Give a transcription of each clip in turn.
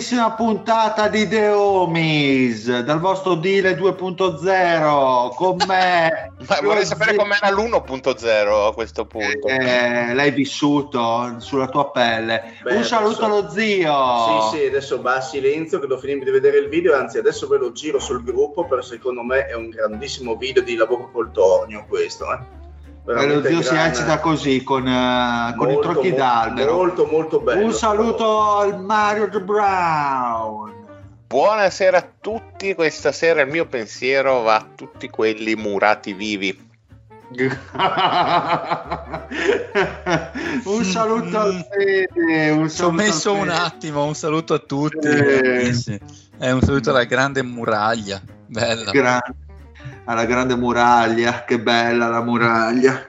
nuovissima puntata di The Homies dal vostro Dile 2.0 con me. Ma vorrei sapere com'era l'1.0 a questo punto. Eh, l'hai vissuto sulla tua pelle. Beh, Un saluto adesso- allo zio. Sì, sì, adesso va a silenzio che devo finire di vedere il video, anzi adesso ve lo giro sul gruppo, per secondo me è un grandissimo video di lavoro col tornio questo. Eh. E lo zio si agita così con, eh, con i molto, trocchi mo- d'albero. Molto, molto bello. Un saluto al Mario The Brown. Buonasera a tutti, questa sera il mio pensiero va a tutti quelli murati vivi. un saluto al Fede. Un Ci ho messo un attimo, un saluto a tutti. Eh. Un saluto alla grande muraglia. Bella. Gra- alla grande muraglia, che bella la muraglia.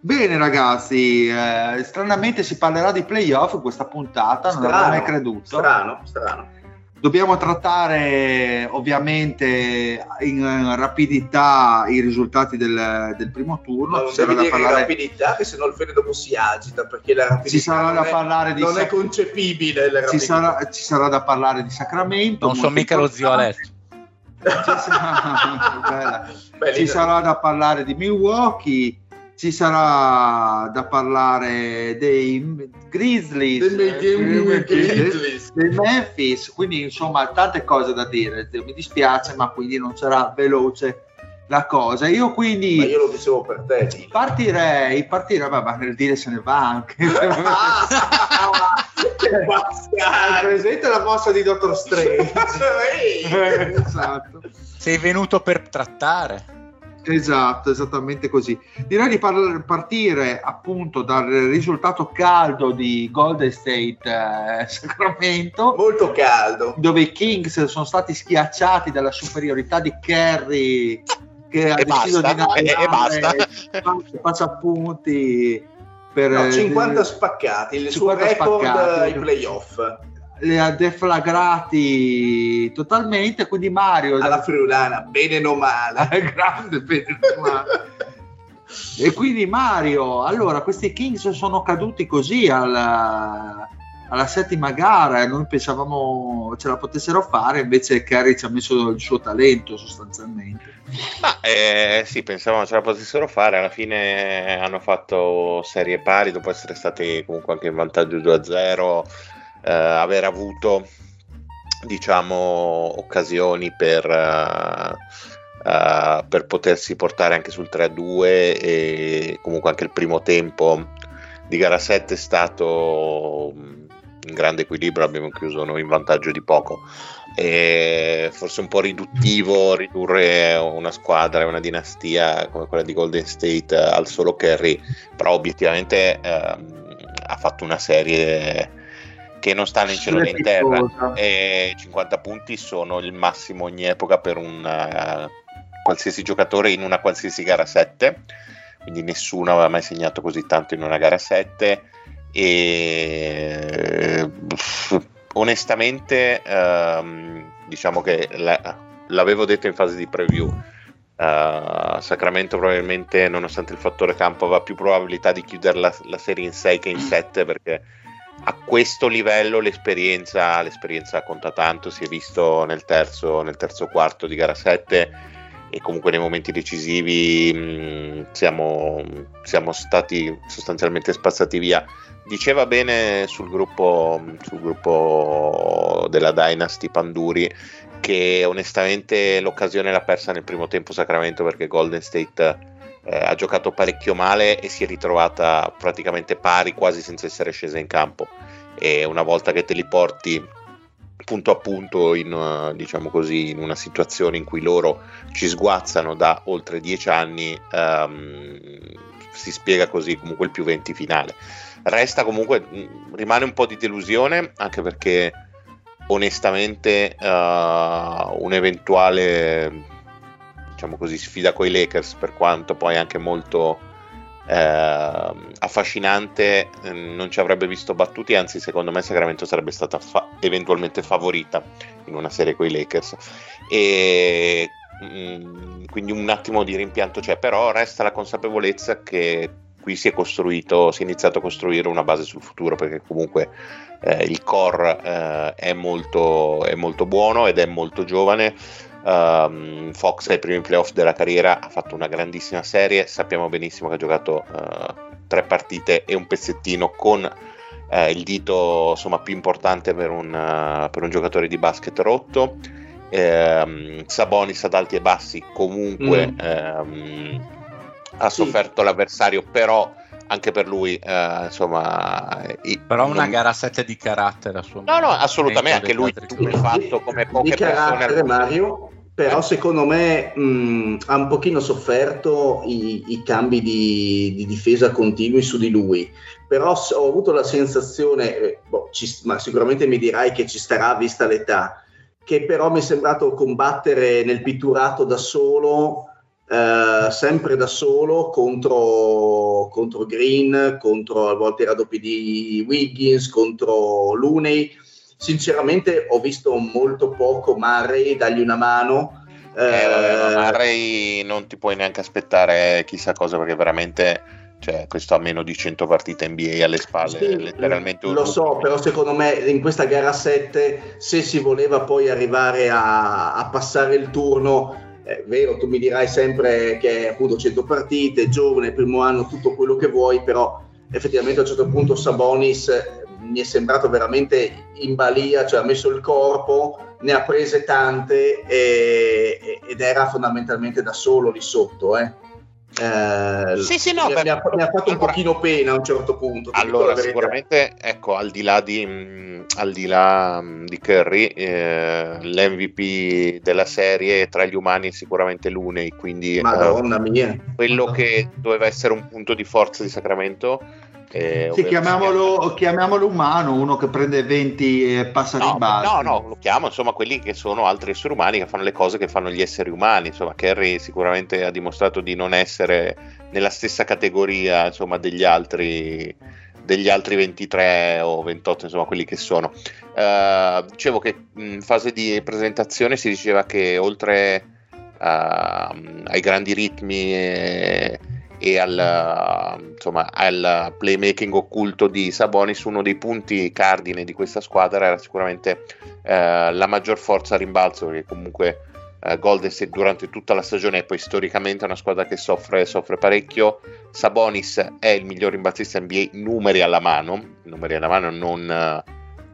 Bene ragazzi, eh, stranamente si parlerà di playoff in questa puntata, non Strano, avrei mai creduto. Strano, strano. Dobbiamo trattare ovviamente in rapidità i risultati del, del primo turno. Ma non Ci sarà devi da dire parlare- rapidità, che sennò il Fede dopo si agita, perché la rapidità ci sarà non, da è, parlare di non Sa- è concepibile. La ci sarà, ci sarà da parlare di Sacramento. Non so molto mica lo zio. Alessio. Ci sarà, ci sarà da parlare di Milwaukee, ci sarà da parlare dei Grizzlies, Dei Grizzlies. dei Memphis, quindi insomma tante cose da dire. Mi dispiace, ma quindi non sarà veloce la cosa. Io quindi Ma io lo dicevo per te. Partirei, partirei, vabbè, nel dire se ne va anche. Bastardo. presente la mossa di Dottor Strange. Esatto. Sei venuto per trattare. Esatto, esattamente così. Direi di par- partire appunto dal risultato caldo di Golden State eh, Sacramento, Molto caldo. dove i Kings sono stati schiacciati dalla superiorità di Kerry che ha E deciso basta, di e- e basta. faccia punti per No, eh, 50 spaccati, il suo 50 record spaccati. ai playoff. li ha deflagrati totalmente, quindi Mario Alla friulana, bene o male. grande bene male. E quindi Mario, allora questi Kings sono caduti così alla, alla settima gara e noi pensavamo ce la potessero fare, invece Kerry ci ha messo il suo talento sostanzialmente. Ma eh, sì, pensavamo ce la potessero fare. Alla fine hanno fatto serie pari dopo essere stati comunque anche in vantaggio 2-0, eh, aver avuto diciamo occasioni per, eh, eh, per potersi portare anche sul 3-2 e comunque anche il primo tempo di gara 7 è stato in grande equilibrio, abbiamo chiuso noi in vantaggio di poco. E forse un po' riduttivo ridurre una squadra e una dinastia come quella di Golden State al solo Kerry, però obiettivamente ehm, ha fatto una serie che non sta né in cielo né in terra. E 50 punti sono il massimo ogni epoca per un eh, qualsiasi giocatore in una qualsiasi gara 7 quindi nessuno aveva mai segnato così tanto in una gara 7 e pff, onestamente ehm, diciamo che la- l'avevo detto in fase di preview. Uh, Sacramento probabilmente, nonostante il fattore campo, aveva più probabilità di chiudere la, la serie in 6 che in 7 perché a questo livello l'esperienza, l'esperienza conta tanto, si è visto nel terzo, nel terzo quarto di gara 7 e comunque nei momenti decisivi mh, siamo, siamo, stati sostanzialmente spazzati via. Diceva bene sul gruppo, sul gruppo della Dynasty Panduri che onestamente l'occasione l'ha persa nel primo tempo Sacramento perché Golden State eh, ha giocato parecchio male e si è ritrovata praticamente pari quasi senza essere scesa in campo e una volta che te li porti punto a punto in, uh, diciamo così, in una situazione in cui loro ci sguazzano da oltre dieci anni um, si spiega così comunque il più 20 finale. Resta comunque mm, rimane un po' di delusione anche perché onestamente uh, un eventuale diciamo così sfida con i Lakers per quanto poi anche molto eh, affascinante eh, non ci avrebbe visto battuti anzi secondo me Sacramento sarebbe stata fa- eventualmente favorita in una serie con i Lakers. E mh, mm, quindi un attimo di rimpianto c'è però resta la consapevolezza che qui si è costruito si è iniziato a costruire una base sul futuro perché comunque eh, il core eh, è, molto, è molto buono ed è molto giovane Um, Fox ai primi playoff della carriera ha fatto una grandissima serie, sappiamo benissimo che ha giocato uh, tre partite e un pezzettino con uh, il dito insomma, più importante per un, uh, per un giocatore di basket rotto. Um, Sabonis ad alti e bassi comunque mm. um, ha sì. sofferto l'avversario, però anche per lui, uh, insomma. Però non... una gara 7 di carattere, No, no, assolutamente. Anche lui tutto fatto come poche di persone. Mario, però secondo me mh, ha un pochino sofferto i, i cambi di, di, difesa continui su di lui. Però ho avuto la sensazione, eh, boh, ci, ma sicuramente mi dirai che ci starà vista l'età, che però mi è sembrato combattere nel pitturato da solo eh, sempre da solo contro, contro, Green, contro a volte era di Wiggins, contro Looney. Sinceramente ho visto molto poco Murray, dargli una mano. Eh, eh, Murray non ti puoi neanche aspettare chissà cosa perché veramente cioè, questo ha meno di 100 partite NBA alle spalle, sì, letteralmente Lo so, però secondo me in questa gara 7 se si voleva poi arrivare a, a passare il turno è vero, tu mi dirai sempre che appunto 100 partite, giovane, primo anno, tutto quello che vuoi, però effettivamente a un certo punto Sabonis mi è sembrato veramente in balia, cioè ha messo il corpo, ne ha prese tante e, ed era fondamentalmente da solo lì sotto. Eh. Eh, sì, sì, no, mi, mi, ha, mi, ha, fatto un pochino pena a un certo punto. Allora, sicuramente, ecco, al di là di, mh, al di, là, mh, di Curry, eh, l'MVP della serie tra gli umani è sicuramente Lunei, quindi Madonna eh, mia. quello che doveva essere un punto di forza di Sacramento eh, sì, chiamiamolo, chiamiamolo, umano, uno che prende 20 e passa no, di base. No, no, lo chiamo insomma quelli che sono altri esseri umani che fanno le cose che fanno gli esseri umani. Insomma, Kerry sicuramente ha dimostrato di non essere nella stessa categoria insomma, degli altri degli altri 23 o 28, insomma, quelli che sono. Uh, dicevo che in fase di presentazione si diceva che oltre uh, ai grandi ritmi e, e al, insomma, al, playmaking occulto di Sabonis, uno dei punti cardine di questa squadra era sicuramente eh, la maggior forza a rimbalzo, perché comunque eh, Golden State durante tutta la stagione e poi storicamente è una squadra che soffre, soffre parecchio. Sabonis è il miglior rimbalzista NBA, numeri alla mano, numeri alla mano non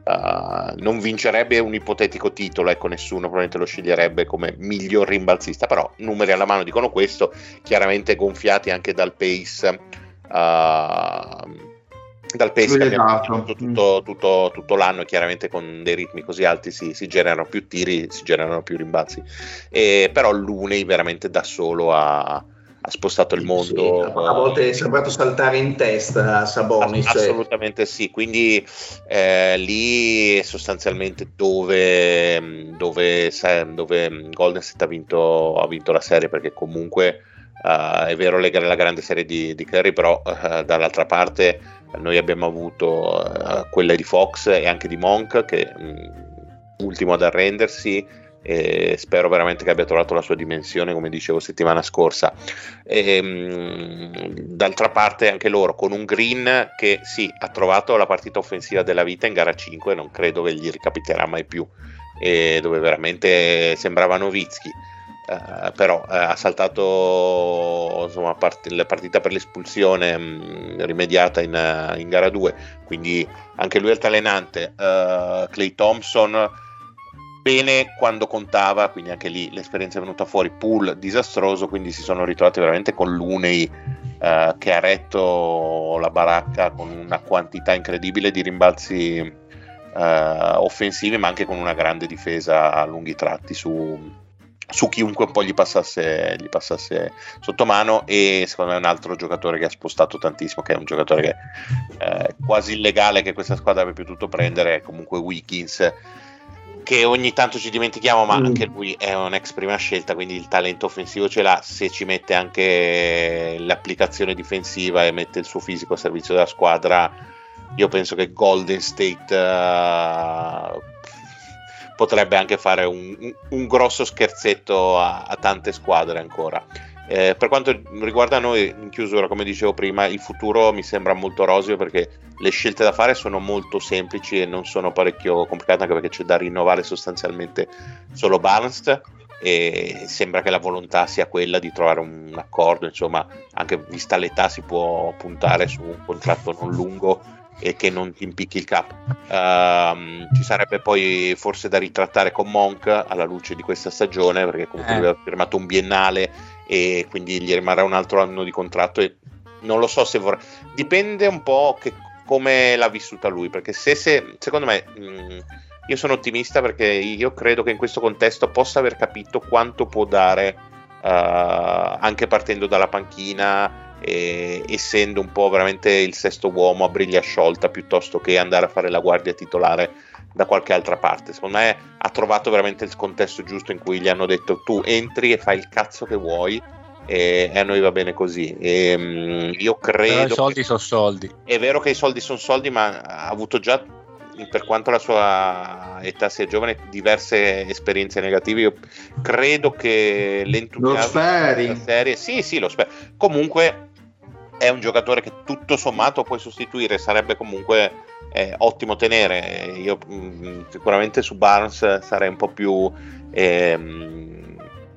Uh, non vincerebbe un ipotetico titolo, ecco nessuno probabilmente lo sceglierebbe come miglior rimbalzista, però numeri alla mano dicono questo, chiaramente gonfiati anche dal pace, uh, dal pace che abbiamo fatto tutto, tutto, tutto, l'anno e chiaramente con dei ritmi così alti si, si generano più tiri, si generano più rimbalzi, e, però Lunei veramente da solo a ha spostato il mondo. Sì, a volte è sembrato saltare in testa a Sabonis. Assolutamente sì, quindi eh, lì sostanzialmente dove, dove, dove, Golden State ha vinto, ha vinto la serie perché comunque uh, è vero la grande serie di, di Curry, però uh, dall'altra parte noi abbiamo avuto uh, quella di Fox e anche di Monk che mh, ultimo ad arrendersi e spero veramente che abbia trovato la sua dimensione come dicevo settimana scorsa. E, mh, d'altra parte anche loro con un Green che sì ha trovato la partita offensiva della vita in gara 5 non credo che gli ricapiterà mai più e dove veramente sembrava Novitsky Uh, però uh, ha saltato insomma, part- la partita per l'espulsione mh, mm, rimediata in, uh, in, gara 2 quindi anche lui è altalenante. Clay Thompson bene quando contava quindi anche lì l'esperienza è venuta fuori pool disastroso quindi si sono ritrovati veramente con l'Unei che ha retto la baracca con una quantità incredibile di rimbalzi offensivi ma anche con una grande difesa a lunghi tratti su su chiunque poi gli passasse, gli passasse sotto mano e secondo me è un altro giocatore che ha spostato tantissimo che è un giocatore che eh, quasi illegale che questa squadra abbia potuto prendere comunque Wiggins che ogni tanto ci dimentichiamo ma mm. anche lui è un'ex prima scelta quindi il talento offensivo ce l'ha se ci mette anche l'applicazione difensiva e mette il suo fisico a servizio della squadra io penso che Golden State uh, potrebbe anche fare un, un grosso scherzetto a, a, tante squadre ancora. Eh, per quanto riguarda noi in chiusura, come dicevo prima, il futuro mi sembra molto roseo perché le scelte da fare sono molto semplici e non sono parecchio complicate anche perché c'è da rinnovare sostanzialmente solo Barnes e sembra che la volontà sia quella di trovare un accordo, insomma, anche vista l'età si può puntare su un contratto non lungo e che non ti impicchi il capo. Uh, ci sarebbe poi forse da ritrattare con Monk alla luce di questa stagione, perché comunque eh. aveva firmato un biennale e quindi gli rimarrà un altro anno di contratto e non lo so se vorrà. Dipende un po' che, come l'ha vissuta lui, perché se, se secondo me... Mh, mm, io sono ottimista perché io credo che in questo contesto possa aver capito quanto può dare uh, anche partendo dalla panchina essendo un po' veramente il sesto uomo a briglia sciolta piuttosto che andare a fare la guardia titolare da qualche altra parte. Secondo me ha trovato veramente il contesto giusto in cui gli hanno detto tu entri e fai il cazzo che vuoi e, a noi va bene così. E, um, io credo. Però i soldi sono soldi. È vero che i soldi sono soldi, ma ha avuto già, per quanto la sua età sia giovane, diverse esperienze negative. Io credo che l'entusiasmo della serie. Sì, sì, lo spero. Comunque è un giocatore che tutto sommato puoi sostituire, sarebbe comunque eh, ottimo tenere. Io mh, mm, sicuramente su Barnes sarei un po' più ehm,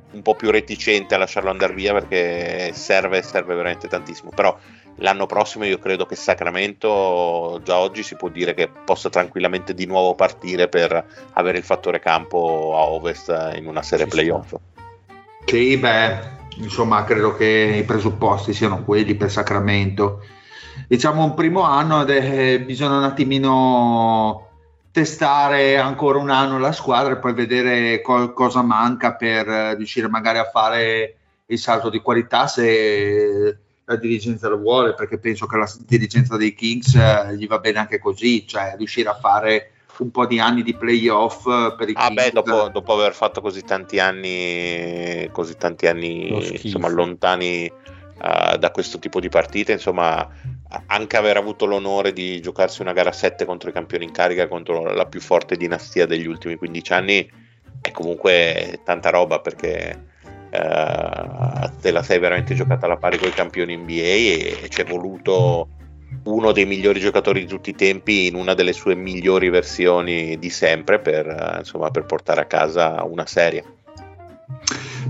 un po' più reticente a lasciarlo andare via perché serve, serve veramente tantissimo. Però l'anno prossimo io credo che Sacramento già oggi si può dire che possa tranquillamente di nuovo partire per avere il fattore campo a ovest in una serie playoff. Sì, beh, insomma credo che i presupposti siano quelli per Sacramento. Diciamo un primo anno ed è, bisogna un attimino testare ancora un anno la squadra e poi vedere co- cosa manca per riuscire magari a fare il salto di qualità se la dirigenza lo vuole, perché penso che la dirigenza dei Kings eh, gli va bene anche così, cioè riuscire a fare un po' di anni di playoff per i ah beh, dopo, dopo, aver fatto così tanti anni così tanti anni insomma lontani uh, da questo tipo di partite insomma anche aver avuto l'onore di giocarsi una gara 7 contro i campioni in carica contro la più forte dinastia degli ultimi 15 anni è comunque tanta roba perché uh, te la sei veramente giocata alla pari con i campioni NBA e, e ci è voluto uno dei migliori giocatori di tutti i tempi in una delle sue migliori versioni di sempre per, eh, insomma, per portare a casa una serie.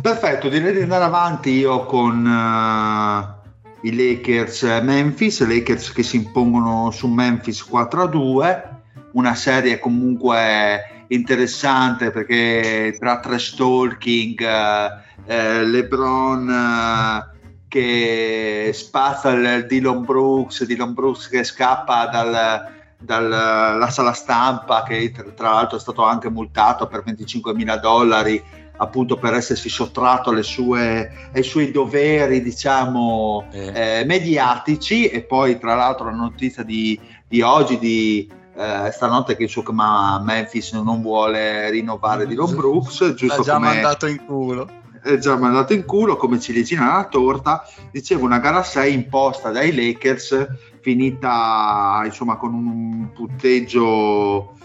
Perfetto, direi di andare avanti io con uh, i Lakers Memphis, Lakers che si impongono su Memphis 4 a 2, una serie comunque interessante perché tra trash talking, uh, uh, LeBron che spazza il Dylan Brooks, Dylan Brooks che scappa dal, dalla sala stampa che tra l'altro è stato anche multato per 25 mila dollari appunto per essersi sottratto sue, ai suoi doveri diciamo eh. Eh, mediatici. E poi tra l'altro la notizia di, di oggi di eh, stanotte che il suo Memphis non vuole rinnovare Dylan Brooks giusto l'ha già come... mandato in culo. È già mandato in culo come ciliegina alla torta. Dicevo una gara 6 imposta dai Lakers finita insomma con un punteggio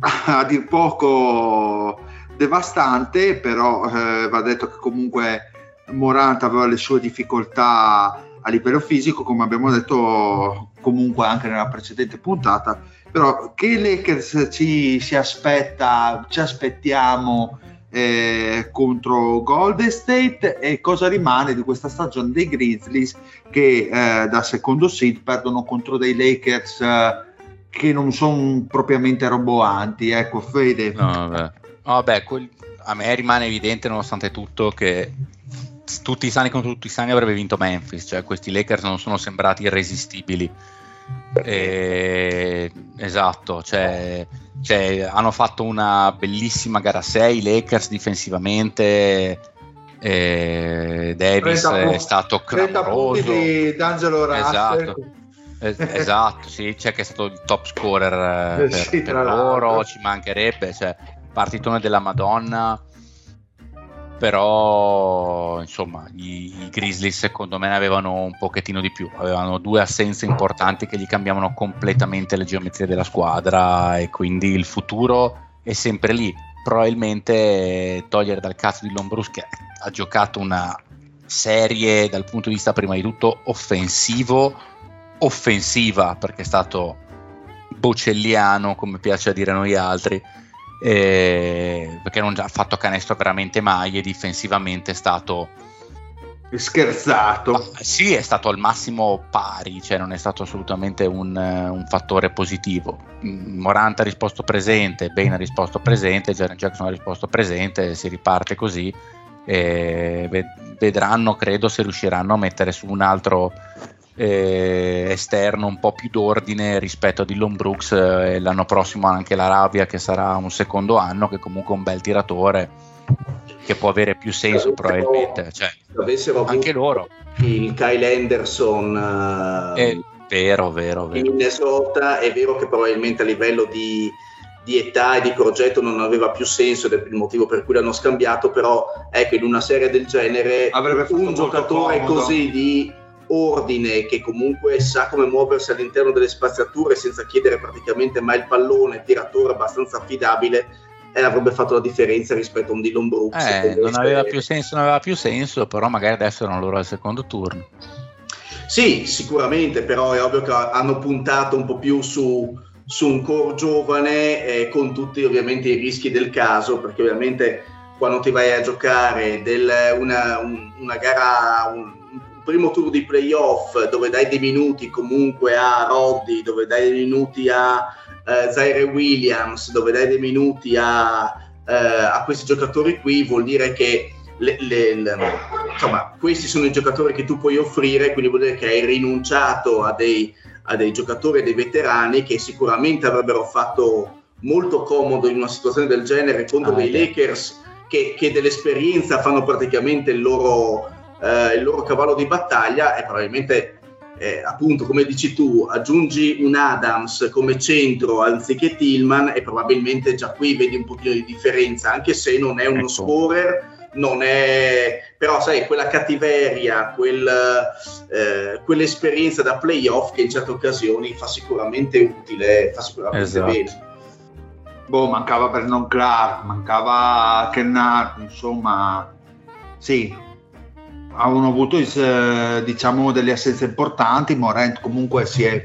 a dir poco devastante, però eh, va detto che comunque Morant aveva le sue difficoltà a livello fisico, come abbiamo detto comunque anche nella precedente puntata, però che Lakers ci si aspetta, ci aspettiamo eh, contro Golden State e cosa rimane di questa stagione dei Grizzlies che eh, da secondo seed perdono contro dei Lakers eh, che non sono propriamente roboanti, ecco Fede. No, vabbè. Vabbè, quel, a me rimane evidente nonostante tutto che tutti i sani contro tutti i sani avrebbe vinto Memphis, cioè questi Lakers non sono sembrati irresistibili. E, esatto, cioè, cioè, hanno fatto una bellissima gara 6 Lakers difensivamente. E Davis è stato clamoroso D'Angelo esatto. esatto, sì, cioè che è stato il top scorer eh, per, sì, per loro, ci mancherebbe, cioè, partitone della Madonna però insomma i, i, Grizzlies secondo me ne avevano un pochettino di più, avevano due assenze importanti che gli cambiavano completamente le geometrie della squadra e quindi il futuro è sempre lì, probabilmente togliere dal cazzo di Lombrus che ha giocato una serie dal punto di vista prima di tutto offensivo, offensiva perché è stato bocelliano come piace a dire a noi altri eh, perché non ha fatto canestro veramente mai e difensivamente è stato scherzato. Ma, sì, è stato al massimo pari, cioè non è stato assolutamente un, un fattore positivo. Mm, Morant ha risposto presente, Bane ha risposto presente, Jaren Jackson ha risposto presente, si riparte così. Vedranno, credo, se riusciranno a mettere su un altro eh, esterno un po' più d'ordine rispetto a Dillon Brooks eh, e l'anno prossimo anche la Ravia che sarà un secondo anno che comunque è un bel tiratore che può avere più senso probabilmente cioè, anche loro il Kyle Anderson è vero vero, vero. in Minnesota è vero che probabilmente a livello di di età e di progetto non aveva più senso ed è il motivo per cui l'hanno scambiato però ecco in una serie del genere Avrebbe un giocatore così di ordine che comunque sa come muoversi all'interno delle spaziature senza chiedere praticamente mai il pallone, tiratore abbastanza affidabile e avrebbe fatto la differenza rispetto a un Dylan Brooks. Eh, non aveva più senso, non aveva più senso, però magari adesso erano loro al secondo turno. Sì, sicuramente, però è ovvio che hanno puntato un po' più su, su un core giovane eh, con tutti ovviamente i rischi del caso, perché ovviamente quando ti vai a giocare del, una, un, una gara, un, primo tour di playoff dove dai dei minuti comunque a Roddy, dove dai dei minuti a eh, Zaire Williams, dove dai dei minuti a, eh, a questi giocatori qui, vuol dire che le, le, le, insomma, questi sono i giocatori che tu puoi offrire, quindi vuol dire che hai rinunciato a dei, a dei giocatori, a dei veterani che sicuramente avrebbero fatto molto comodo in una situazione del genere contro ah, dei Lakers che, che dell'esperienza fanno praticamente il loro eh, il loro cavallo di battaglia e probabilmente eh, appunto come dici tu aggiungi un Adams come centro anziché Tillman e probabilmente già qui vedi un pochino di differenza anche se non è uno ecco. scorer non è però sai quella cattiveria quel, eh, quell'esperienza da playoff che in certe occasioni fa sicuramente utile fa sicuramente esatto. bene boh mancava Vernon Clark mancava Kennard insomma sì avevano avuto eh, diciamo delle assenze importanti Morent comunque si è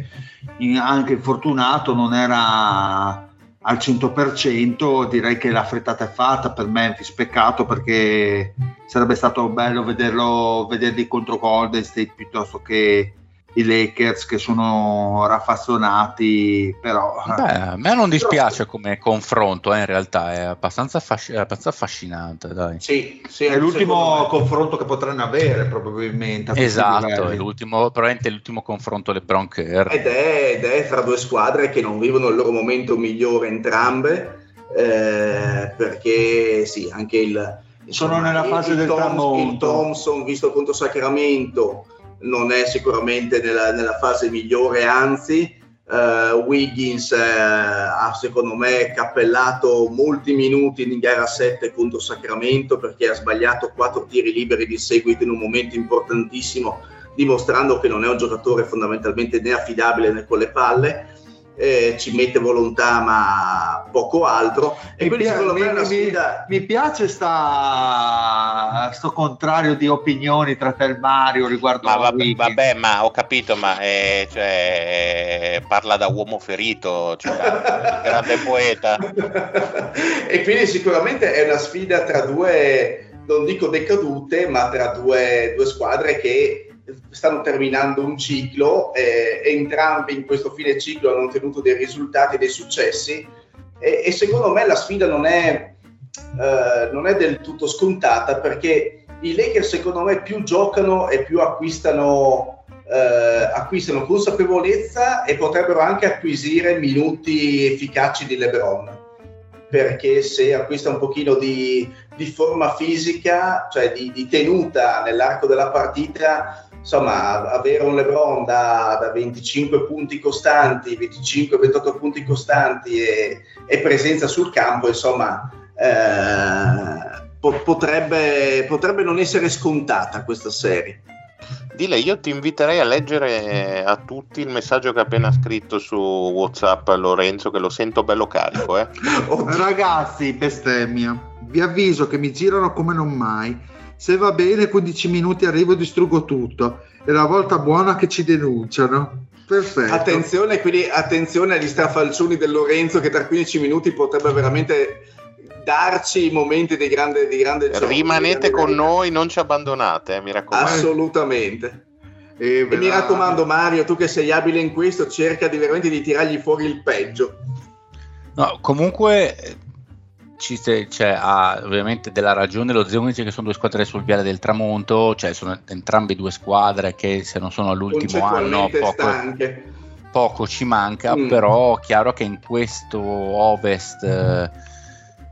anche infortunato non era al 100% direi che la frittata è fatta per Memphis peccato perché sarebbe stato bello vederlo vederli contro Golden State piuttosto che i Lakers che sono raffazzonati, però... Beh, a me non dispiace come confronto, eh, in realtà è abbastanza, affasc- è abbastanza affascinante. Dai. Sì, sì, è l'ultimo confronto che potranno avere probabilmente. Esatto, è l'ultimo, probabilmente l'ultimo confronto LeBron Kerr. Ed è, ed è fra due squadre che non vivono il loro momento migliore entrambe, eh, perché sì, anche il... Sono nella fase il del Tom, tramonto. Il Thompson, visto contro Sacramento non è sicuramente nella, nella fase migliore, anzi uh, Wiggins uh, ha secondo me cappellato molti minuti in gara 7 contro Sacramento perché ha sbagliato quattro tiri liberi di seguito in un momento importantissimo dimostrando che non è un giocatore fondamentalmente né affidabile né con le palle eh, ci mette volontà ma poco altro e Mi, quindi pia- secondo me è mi- una mi- sfida mi piace sta, sto contrario di opinioni tra te e Mario riguardo Ma a vabbè, vabbè, ma ho capito, ma eh, cioè, parla da uomo ferito, cioè, grande poeta. e quindi sicuramente è una sfida tra due non dico decadute ma tra due, due squadre che stanno terminando un ciclo eh, entrambi in questo fine ciclo hanno ottenuto dei risultati dei successi e, e secondo me la sfida non è, eh, non è del tutto scontata perché i Lakers secondo me più giocano e più acquistano, eh, acquistano consapevolezza e potrebbero anche acquisire minuti efficaci di LeBron. Perché se acquista un pochino di, di forma fisica, cioè di, di tenuta nell'arco della partita, insomma, avere un LeBron da, da 25 punti costanti, 25-28 punti costanti e, e presenza sul campo, insomma, eh, po- potrebbe, potrebbe non essere scontata questa serie. Dile, io ti inviterei a leggere a tutti il messaggio che ha appena scritto su WhatsApp Lorenzo, che lo sento bello carico. Eh. Ragazzi, bestemmia, vi avviso che mi girano come non mai. Se va bene, 15 minuti arrivo e distruggo tutto. È la volta buona che ci denunciano. Perfetto. Attenzione, quindi attenzione agli strafalcioni del Lorenzo che tra 15 minuti potrebbe veramente darci momenti di grande, di grande gioco. Rimanete grande con noi, non ci abbandonate, eh, mi raccomando. Assolutamente. E E mi raccomando Mario, tu che sei abile in questo, cerca di veramente di tirargli fuori il peggio. No, comunque eh, ci c'è ha ovviamente della ragione lo Zio dice che sono due squadre sul viale del tramonto, cioè sono entrambe due squadre che se non sono all'ultimo anno poco, stanche. poco ci manca, Mm. però chiaro che in questo Ovest eh,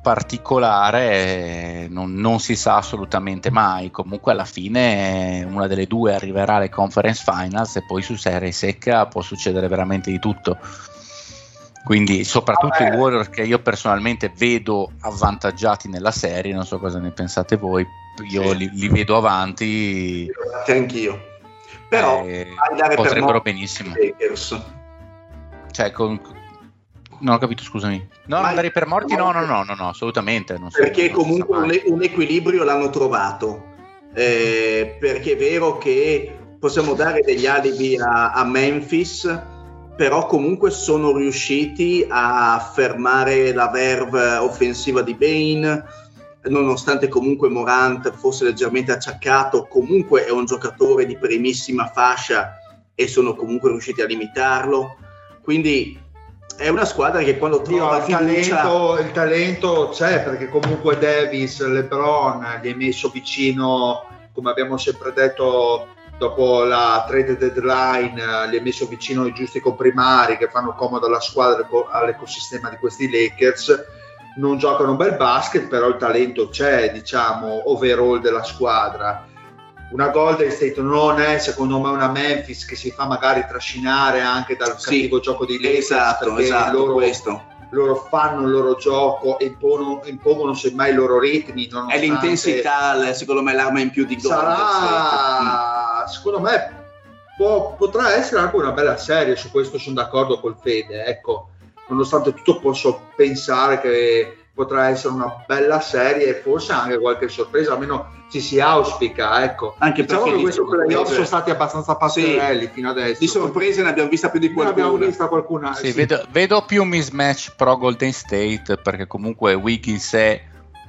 particolare eh, non, non si sa assolutamente mai, comunque alla fine eh, una delle due arriverà alle conference finals e poi su serie secca può succedere veramente di tutto. Quindi soprattutto Vabbè. i Warriors che io personalmente vedo avvantaggiati nella serie, non so cosa ne pensate voi, io Sì. li, li vedo avanti, anch'io. Però eh, per potrebbero morti benissimo. Cioè, con... non ho capito, scusami. No, Ma- andare per morti? No, no, no, no, no, assolutamente. So- perché comunque un equilibrio l'hanno trovato. Eh, perché è vero che possiamo dare degli alibi a, a Memphis, però comunque sono riusciti a fermare la verve offensiva di Bane, nonostante comunque Morant fosse leggermente acciaccato, comunque è un giocatore di primissima fascia e sono comunque riusciti a limitarlo. Quindi è una squadra che quando Dio, trova il, fiducia... talento, il talento c'è perché comunque Davis, LeBron li hai messo vicino, come abbiamo sempre detto dopo la trade deadline, eh, li hai messo vicino ai giusti comprimari che fanno comodo alla squadra co- all'ecosistema di questi Lakers. Non giocano un bel basket, però il talento c'è, diciamo, overall della squadra. Una Golden State non è secondo me una Memphis che si fa magari trascinare anche dal Sì, cattivo gioco di Lakers Esatto, perché esatto, loro questo. loro fanno il loro gioco e impongono, impongono semmai i loro ritmi. È l'intensità, secondo me, l'arma in più di Golden State. Secondo me, può- potrà essere anche una bella serie. Su questo sono d'accordo col Fede. Ecco, nonostante tutto, posso pensare che potrà essere una bella serie e forse anche qualche sorpresa. Almeno ci si auspica. Ecco, Anche diciamo perché che questi playoff sono stati abbastanza passerelli fino adesso. Di sorprese ne abbiamo vista più di ne abbiamo qualcuna. vista qualcuna. Sì, sì. Vedo, vedo più mismatch pro Golden State perché comunque Wiggins è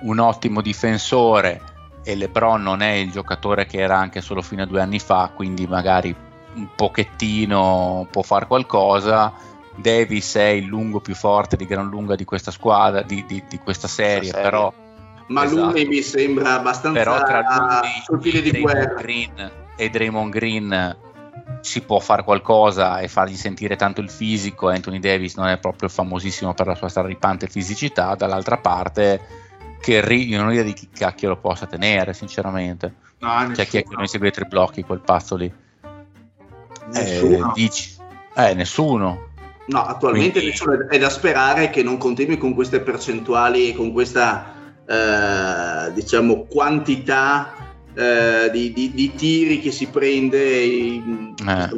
un ottimo difensore e LeBron non è il giocatore che era anche solo fino a due anni fa, quindi magari un pochettino può fare qualcosa. Davis è il lungo più forte di gran lunga di questa squadra, di, di- di questa serie, serie. però, Ma Esatto. lui mi sembra abbastanza però tra sul lui filo e di guerra. Green, e Draymond Green si può fare qualcosa e fargli sentire tanto il fisico. Anthony Davis non è proprio famosissimo per la sua straripante fisicità. Dall'altra parte, Kerry, io non ho idea di chi cacchio lo possa tenere, sinceramente. No, Cioè, chi è che non segue i tre blocchi, quel pazzo lì? Nessuno. Eh, dici? Eh, nessuno. No, attualmente Quindi- nessuno- è da sperare che non continui con queste percentuali e con questa eh, diciamo quantità eh, di, di, di, tiri che si prende, in, eh.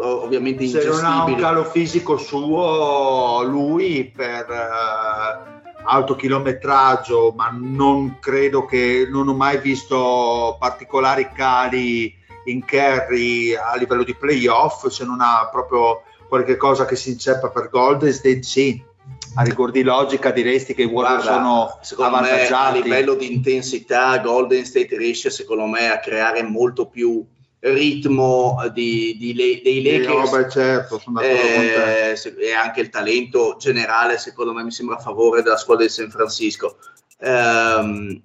ovviamente Se non ha un calo fisico suo, lui per uh, alto chilometraggio, ma non credo che non ho mai visto particolari cali in carry a livello di playoff, se non ha proprio qualche cosa che si inceppa per Golden State, sì a rigor di logica diresti che i Warriors sono avvantaggiati. Me, a livello di intensità Golden State riesce secondo me a creare molto più ritmo di, di, dei Lakers beh, certo, eh, e anche il talento generale secondo me mi sembra a favore della squadra di San Francisco um,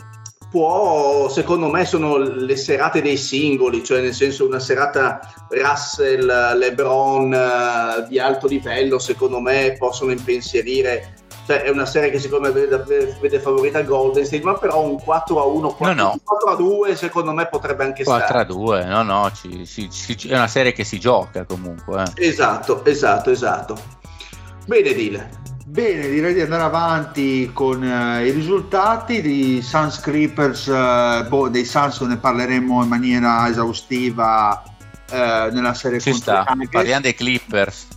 può, secondo me, sono le serate dei singoli, cioè nel senso una serata Russell, LeBron eh, di alto livello, secondo me possono impensierire. Cioè, è una serie che secondo me vede, vede favorita Golden State, ma però un 4 a 1, 4, no, no. 4 a 2 secondo me potrebbe anche 4 stare. 4 a 2, no, no, ci, ci, ci, è una serie che si gioca comunque. Eh. Esatto, esatto, esatto. Bene, Dile. Bene, direi di andare avanti con uh, i risultati di Suns Creepers, uh, boh, dei Suns ne parleremo in maniera esaustiva uh, nella serie Ci sta, parliamo dei Clippers.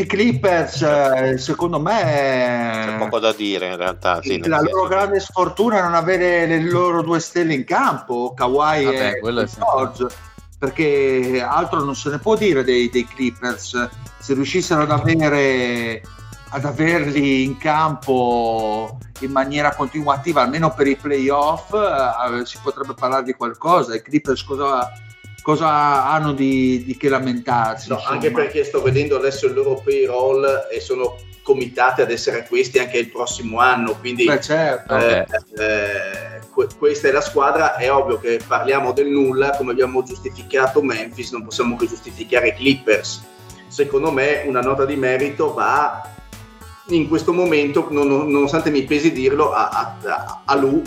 I Clippers, secondo me, c'è poco da dire in realtà. Sì, la loro grande sfortuna è non avere le loro due stelle in campo, Kawhi Vabbè, e George, perché altro non se ne può dire dei, dei Clippers. Se riuscissero ad avere ad averli in campo in maniera continuativa, almeno per i playoff, eh, si potrebbe parlare di qualcosa. I Clippers cosa, cosa hanno di, di, che lamentarsi? No, anche perché sto vedendo adesso il loro payroll e sono comitati ad essere questi anche il prossimo anno. Quindi, Beh, certo. eh, eh, questa è la squadra. È ovvio che parliamo del nulla, come abbiamo giustificato Memphis, non possiamo che giustificare i Clippers. Secondo me, una nota di merito va in questo momento, non, nonostante mi pesi dirlo, a, a, a Lu,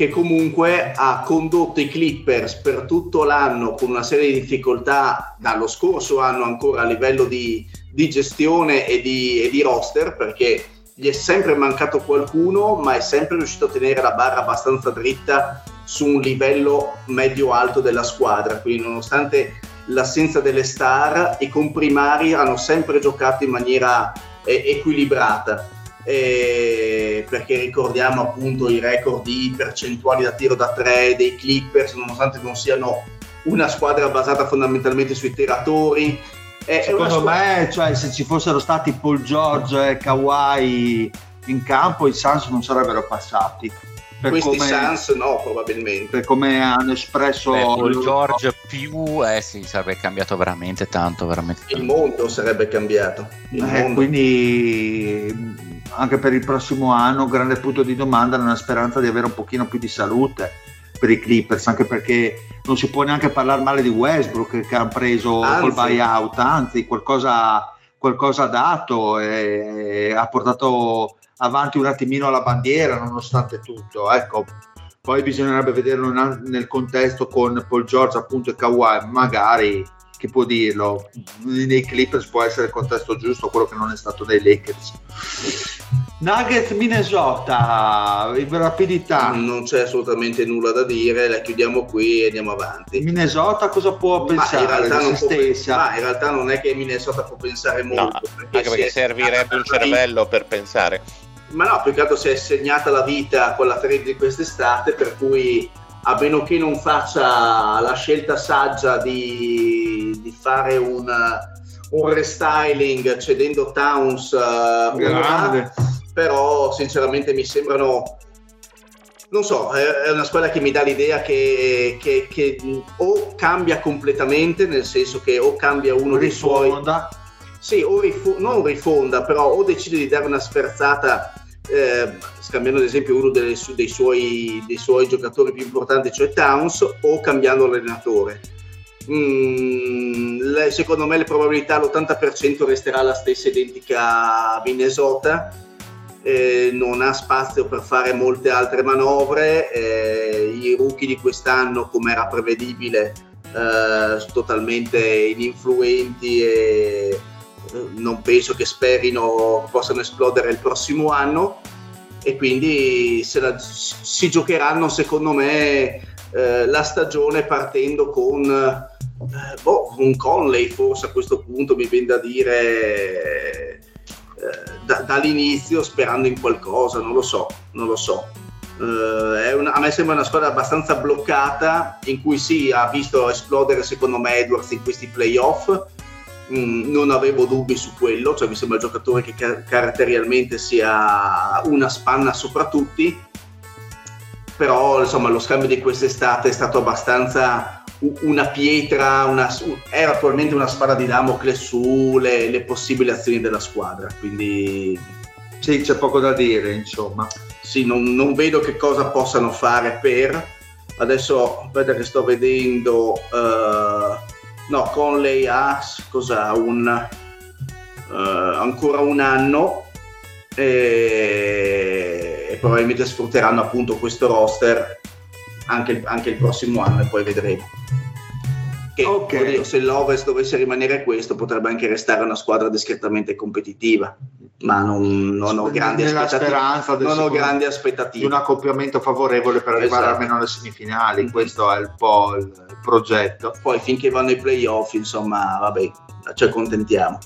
che comunque ha condotto i Clippers per tutto l'anno con una serie di difficoltà dallo scorso anno ancora a livello di, di gestione e di, e di, roster, perché gli è sempre mancato qualcuno, ma è sempre riuscito a tenere la barra abbastanza dritta su un livello medio-alto della squadra. Quindi, nonostante l'assenza delle star, i comprimari hanno sempre giocato in maniera equilibrata. Eh, perché ricordiamo appunto i record di percentuali da tiro da tre dei Clippers, nonostante non siano una squadra basata fondamentalmente sui tiratori. È, Secondo squ- me, cioè, se ci fossero stati Paul George e Kawhi in campo, i Suns non sarebbero passati. Per questi come, Sans no probabilmente. per come hanno espresso Beh, il George più eh sì sarebbe cambiato veramente tanto veramente il mondo sarebbe cambiato. Eh, quindi anche per il prossimo anno grande punto di domanda nella speranza di avere un pochino più di salute per i Clippers anche perché non si può neanche parlare male di Westbrook che ha preso anzi. col buyout anzi qualcosa, qualcosa ha dato e, e ha portato avanti un attimino la bandiera nonostante tutto. Ecco, poi bisognerebbe vederlo nel contesto con Paul George appunto e Kawhi, magari chi può dirlo, nei Clippers può essere il contesto giusto, quello che non è stato dei Lakers. Nuggets Minnesota, in rapidità. Non c'è assolutamente nulla da dire, la chiudiamo qui e andiamo avanti. Minnesota cosa può pensare ma in realtà, non, può, ma in realtà non è che Minnesota può pensare molto. No, perché anche perché servirebbe un cervello per pensare ma no, più che altro si è segnata la vita con la trade di quest'estate, per cui a meno che non faccia la scelta saggia di, di fare un, un, restyling cedendo Towns, uh, però sinceramente mi sembrano non so, è una squadra che mi dà l'idea che, che, che, o cambia completamente, nel senso che o cambia uno dei suoi... Sì, o rifo- non rifonda, però o decide di dare una sferzata eh, scambiando ad esempio uno delle, dei, suoi, dei, suoi, giocatori più importanti, cioè Towns, o cambiando allenatore. Mm, le, secondo me le probabilità l'80% resterà la stessa identica Minnesota. Eh, non ha spazio per fare molte altre manovre. Eh, I rookie di quest'anno, come era prevedibile, eh, totalmente ininfluenti e non penso che sperino possano esplodere il prossimo anno e quindi la, si giocheranno secondo me eh, la stagione partendo con eh, boh, un Conley forse a questo punto mi viene da dire eh, da, dall'inizio sperando in qualcosa, non lo so, non lo so. Uh, una, a me sembra una squadra abbastanza bloccata in cui sì ha visto esplodere secondo me Edwards in questi playoff mm, non avevo dubbi su quello cioè mi sembra un giocatore che car- caratterialmente sia una spanna sopra tutti però insomma lo scambio di quest'estate è stato abbastanza una pietra una, era attualmente una spada di Damocle sulle le possibili azioni della squadra quindi sì c'è poco da dire insomma. Sì, non, non, vedo che cosa possano fare per adesso aspetta che sto vedendo uh, no Conley ha cosa un uh, ancora un anno e, e, probabilmente sfrutteranno appunto questo roster anche, anche il prossimo anno e poi vedremo che okay. se l'Ovest dovesse rimanere questo potrebbe anche restare una squadra discretamente competitiva ma non, non ho grandi aspettative. Non ho grandi aspettative. Di un accoppiamento favorevole per arrivare esatto. almeno alle semifinali, questo è il po' il progetto. Poi finché vanno i playoff, insomma, vabbè, ci accontentiamo.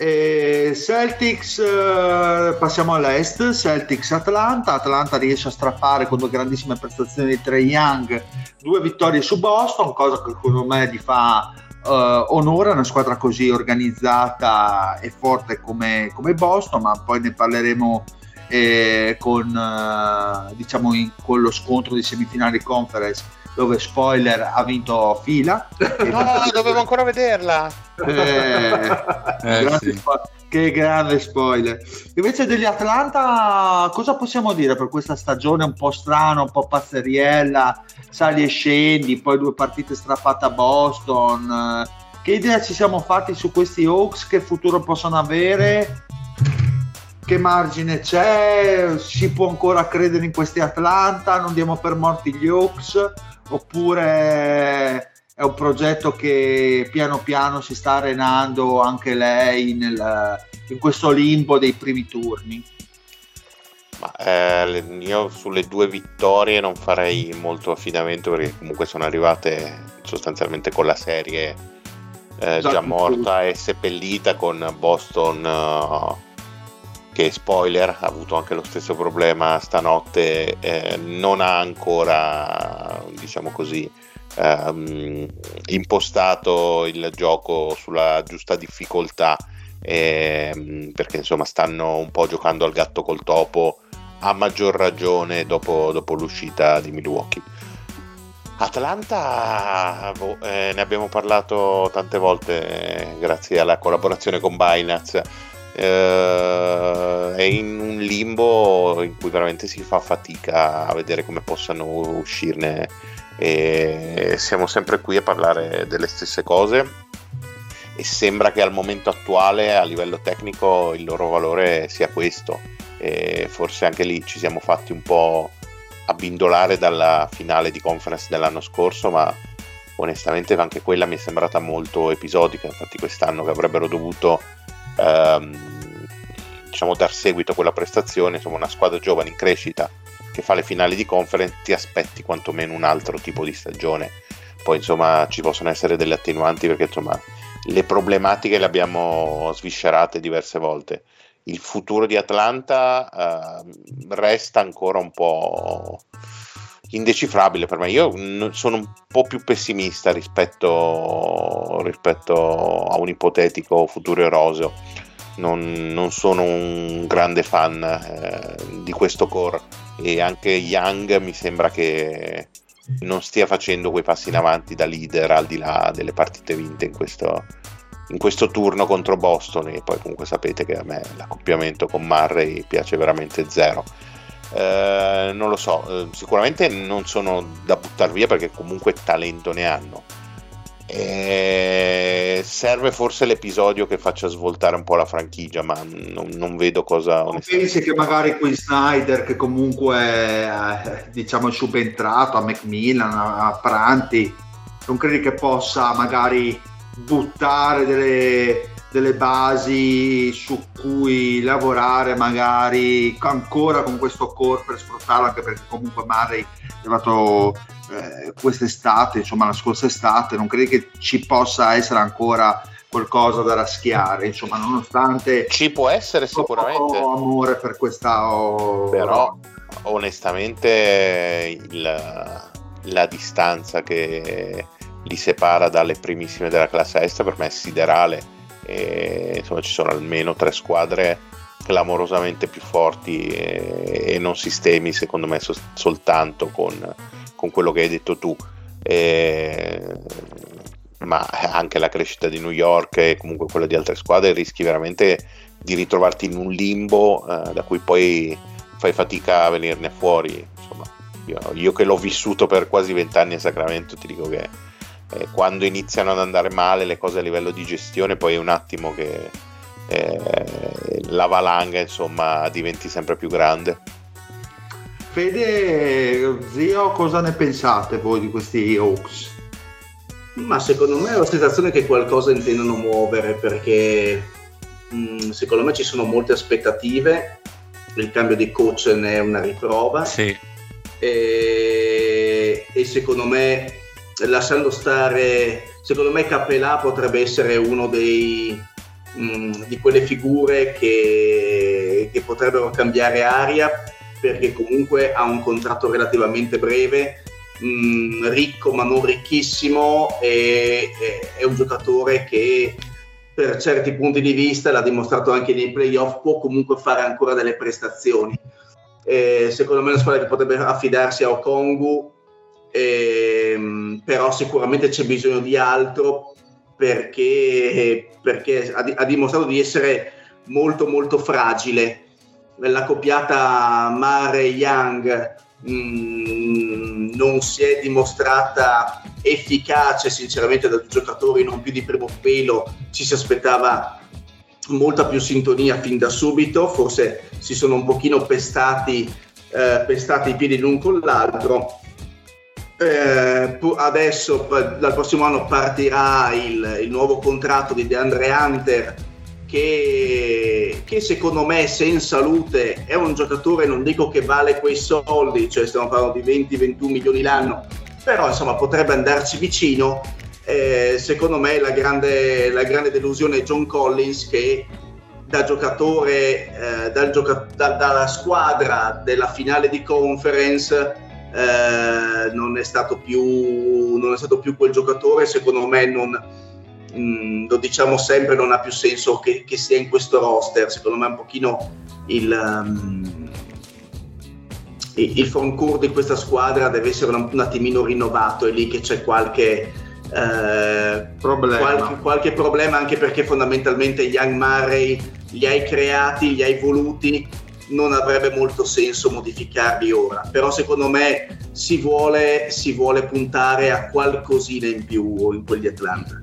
E Celtics, eh, passiamo all'est, Celtics Atlanta, Atlanta riesce a strappare con due grandissime prestazioni di Trey Young, due vittorie su Boston, cosa che secondo me gli fa uh, onora una squadra così organizzata e forte come, come Boston, ma poi ne parleremo eh, con, uh, diciamo in, con lo scontro di semifinali conference dove spoiler ha vinto fila. no, dovevo ancora vederla. Eh, eh, sì. che grande spoiler. Invece degli Atlanta, cosa possiamo dire per questa stagione un po' strana, un po' pazzeriella? Sali e scendi, poi due partite strappate a Boston. Che idea ci siamo fatti su questi Hawks? Che futuro possono avere? Che margine c'è? Si può ancora credere in questi Atlanta? Non diamo per morti gli Hawks? Oppure è un progetto che piano piano si sta arenando anche lei nel, in questo limbo dei primi turni? Ma, eh, io sulle due vittorie non farei molto affidamento perché comunque sono arrivate sostanzialmente con la serie eh, esatto. già morta e seppellita con Boston uh, che spoiler ha avuto anche lo stesso problema stanotte eh, non ha ancora diciamo così ehm, impostato il gioco sulla giusta difficoltà ehm, perché insomma stanno un po' giocando al gatto col topo a maggior ragione dopo, dopo l'uscita di Milwaukee. Atlanta, boh, eh, ne abbiamo parlato tante volte eh, grazie alla collaborazione con Binance, eh, è in un limbo in cui veramente si fa fatica a vedere come possano uscirne. E siamo sempre qui a parlare delle stesse cose. E sembra che al momento attuale a livello tecnico il loro valore sia questo. E forse anche lì ci siamo fatti un po' abbindolare dalla finale di conference dell'anno scorso ma onestamente anche quella mi è sembrata molto episodica. Infatti quest'anno che avrebbero dovuto ehm, diciamo dar seguito a quella prestazione insomma una squadra giovane in crescita che fa le finali di conference ti aspetti quantomeno un altro tipo di stagione. Poi insomma ci possono essere delle attenuanti perché insomma le problematiche le abbiamo sviscerate diverse volte. Il futuro di Atlanta uh, resta ancora un po' indecifrabile per me. Io sono un po' più pessimista rispetto, rispetto a un ipotetico futuro eroseo. Non, non sono un grande fan eh, di questo core e anche Young mi sembra che non stia facendo quei passi in avanti da leader al di là delle partite vinte in questo, in questo turno contro Boston e poi comunque sapete che a me l'accoppiamento con Murray piace veramente zero. Eh, non lo so, eh, sicuramente non sono da buttare via perché comunque talento ne hanno e serve forse l'episodio che faccia svoltare un po' la franchigia, ma non, non vedo cosa. Non pensi che magari qui Snyder, che comunque eh, diciamo è subentrato a Macmillan, a Pranti, non credi che possa magari buttare delle, delle basi su cui lavorare magari ancora con questo core per sfruttarlo anche perché comunque Murray è arrivato eh, quest'estate insomma la scorsa estate non credi che ci possa essere ancora qualcosa da raschiare insomma nonostante ci può essere sicuramente. amore per questa oh, però onestamente il, la distanza che li separa dalle primissime della classe est per me è siderale e, insomma ci sono almeno tre squadre clamorosamente più forti e, e non sistemi secondo me so, soltanto con, con, quello che hai detto tu. E, ma anche la crescita di New York e comunque quella di altre squadre rischi veramente di ritrovarti in un limbo eh, da cui poi fai fatica a venirne fuori. Insomma io, io che l'ho vissuto per quasi vent'anni a Sacramento ti dico che eh, quando iniziano ad andare male le cose a livello di gestione, poi è un attimo che eh, la valanga insomma diventi sempre più grande. Fede, zio, cosa ne pensate voi di questi Hawks? Ma secondo me è la sensazione che qualcosa intendono muovere perché mh, mm, secondo me ci sono molte aspettative, il cambio di coach ne è una riprova. Sì. E, e secondo me lasciando stare, secondo me Capelà potrebbe essere uno dei, mh, mm, di quelle figure che, che, potrebbero cambiare aria perché comunque ha un contratto relativamente breve, mh, mm, ricco ma non ricchissimo e, e, è un giocatore che per certi punti di vista, l'ha dimostrato anche nei playoff, può comunque fare ancora delle prestazioni. Eh, secondo me è una squadra che potrebbe affidarsi a Okongu ehm, però sicuramente c'è bisogno di altro perché, perché ha, ha, dimostrato di essere molto molto fragile. La coppiata Mare-Young mh, non si è dimostrata efficace sinceramente da giocatori non più di primo pelo, ci si aspettava molta più sintonia fin da subito, forse si sono un pochino pestati, eh, pestati i piedi l'un con l'altro eh, adesso dal prossimo anno partirà il, il, nuovo contratto di DeAndre Hunter che, che, secondo me se in salute è un giocatore non dico che vale quei soldi cioè stiamo parlando di 20-21 milioni l'anno però insomma potrebbe andarci vicino. Eh, secondo me la grande, la grande delusione è John Collins che da giocatore eh, dal gioca- da, dalla squadra della finale di conference eh, non, è stato più, non è stato più quel giocatore, secondo me non, mh, mm, lo diciamo sempre, non ha più senso che, che, sia in questo roster, secondo me è un pochino il... Um, il froncourt di questa squadra deve essere un, un attimino rinnovato, è lì che c'è qualche, eh, problema. Qualche, qualche, problema anche perché fondamentalmente Young Murray li hai creati, li hai voluti non avrebbe molto senso modificarli ora, però secondo me si vuole, si vuole puntare a qualcosina in più in quelli di Atlanta.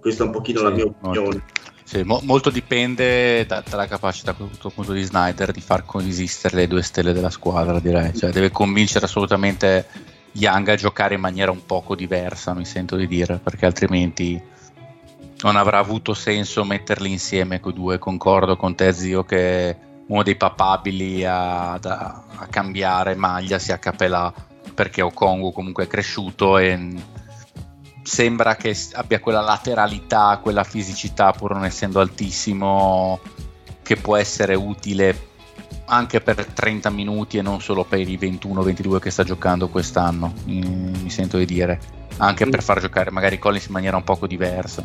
Questa è un pochino sì, la mia opinione. Sì, mo- molto dipende da, dalla capacità a questo punto di Snyder di far coesistere le due stelle della squadra, direi. Cioè, deve convincere assolutamente Young a giocare in maniera un poco diversa, mi sento di dire, perché altrimenti non avrà avuto senso metterli insieme quei due. Concordo con te, zio, che uno dei papabili a, a, a cambiare maglia sia Capelà perché Okongo comunque è cresciuto e sembra che abbia quella lateralità, quella fisicità pur non essendo altissimo che può essere utile anche per 30 minuti e non solo per i 21-22 che sta giocando quest'anno, mi, sento di dire, anche per far giocare magari Collins in maniera un poco diversa.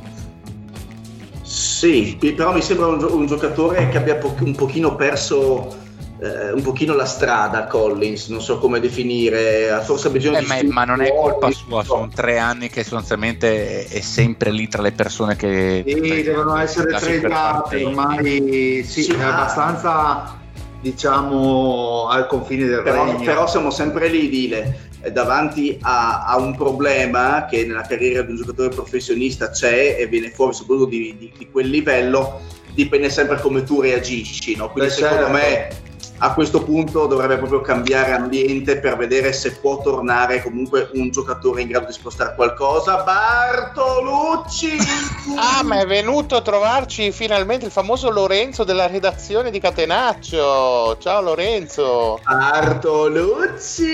Sì, però mi sembra un, un giocatore che abbia po- un pochino perso eh, un pochino la strada Collins, non so come definire, forse ha bisogno eh, di... Ma, ma non è colpa sua, sono tre anni che sostanzialmente è, sempre lì tra le persone che... Sì, devono essere tradate, ormai sì, sì, è abbastanza diciamo al confine del però, regno. Però siamo sempre lì, Dile davanti a, a, un problema che nella carriera di un giocatore professionista c'è e viene fuori soprattutto di, di, di quel livello, dipende sempre come tu reagisci. No? Quindi Beh, secondo certo. me a questo punto dovrebbe proprio cambiare ambiente per vedere se può tornare comunque un giocatore in grado di spostare qualcosa. Bartolucci! ah, ma è venuto a trovarci finalmente il famoso Lorenzo della redazione di Catenaccio. Ciao Lorenzo! Bartolucci,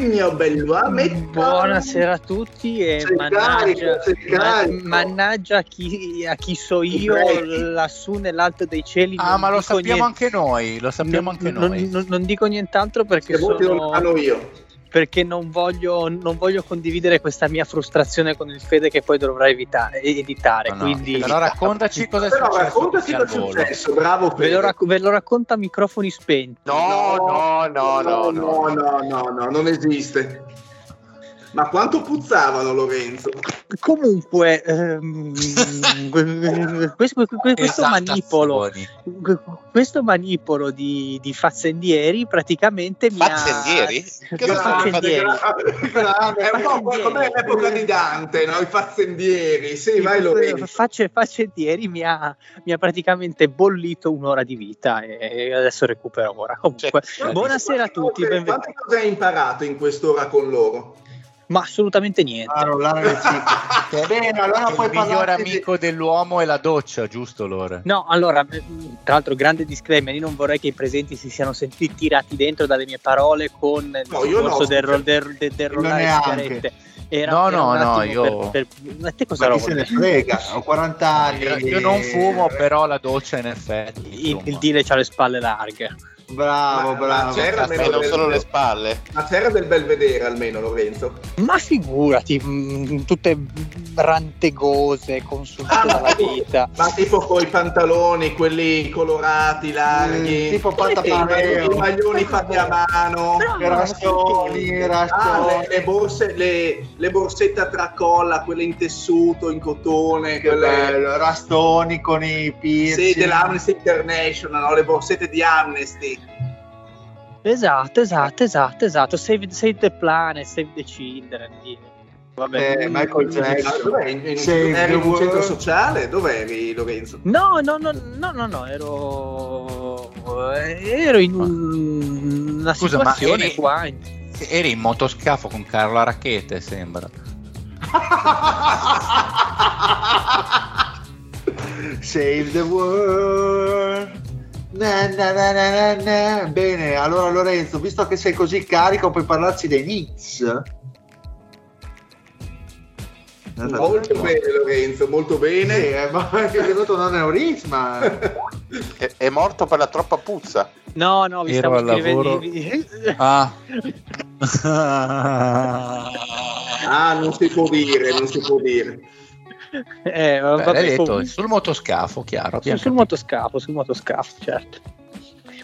mio bell'uometto! Buonasera a tutti e sei mannaggia, carico, ma, mannaggia a chi, a chi so io lassù nell'alto dei cieli. Ah, ma lo sappiamo niente. anche noi, lo sappiamo non, anche noi non, non, non, dico nient'altro perché sono, io. perché non voglio, non voglio condividere questa mia frustrazione con il Fede che poi dovrò evitare, editare. No, no. Quindi... Però raccontaci cosa è Però successo. Raccontaci cosa è successo, bravo Ve lo, rac- ve lo, racconta a microfoni spenti. No, no, no, no, no, no, no, no non esiste. Ma quanto puzzavano Lorenzo? Comunque, ehm, questo, questo, manipolo, questo manipolo di, di fazzendieri praticamente mi fazzendieri? ha... Che fazzendieri? Grande, è un po' come l'epoca di Dante, no? I fazzendieri. Sì, vai Lorenzo. Facce, fazzendieri mi ha, mi ha praticamente bollito un'ora di vita e adesso recupero ora. Comunque, cioè, buonasera a tutti. Quante, quante cose hai imparato in quest'ora con loro? Ma assolutamente niente. Bene, allora puoi il migliore amico di... dell'uomo è la doccia, giusto Lore? No, allora, eh, tra l'altro grande disclaimer, io non vorrei che i presenti si siano sentiti tirati dentro dalle mie parole con il no, discorso no, del, del, del, del, del rollare sigarette. Era, no, no, no, io... Per, per... Ma te cosa Ma chi se ne frega, ho 40 anni. Io, io non fumo, però la doccia in effetti. Il, il dire c'ha le spalle larghe. Bravo, ma, bravo. Ma c'era almeno non solo le spalle. Ma c'era del bel vedere almeno, Lorenzo. Ma figurati, mh, mm, tutte rantegose, consumate ah, dalla vita. Ma tipo con i pantaloni, quelli colorati, larghi. Mm, tipo pantaloni. I maglioni fatti a mano. I rastoni, ah, le, le, borse, le, le, borsette a tracolla, quelle in tessuto, in cotone. Che quelle... bello, rastoni con i piercing. Sì, dell'Amnesty International, no? le borsette di Amnesty. Esatto, esatto, esatto, esatto. Save, save the planet, save the children. Vabbè, eh, Michael Jackson. In, in, in, eri in un centro sociale? Dov'eri Lorenzo? No, no, no, no, no, no ero ero in un... una Scusa, situazione eri, qua. In... Eri in motoscafo con Carla Racchete, sembra. Save the world. Na, na, na, Bene, allora Lorenzo, visto che sei così carico, puoi parlarci dei Knicks? Molto bene Lorenzo, molto bene. Sì, eh, ma è venuto un aneurisma. è, è, morto per la troppa puzza. No, no, vi Ero stavo scrivendo. Ah. ah, non si può dire, non si può dire. Eh, Beh, detto, sul motoscafo, chiaro. Sul, sul motoscafo, sul motoscafo, certo.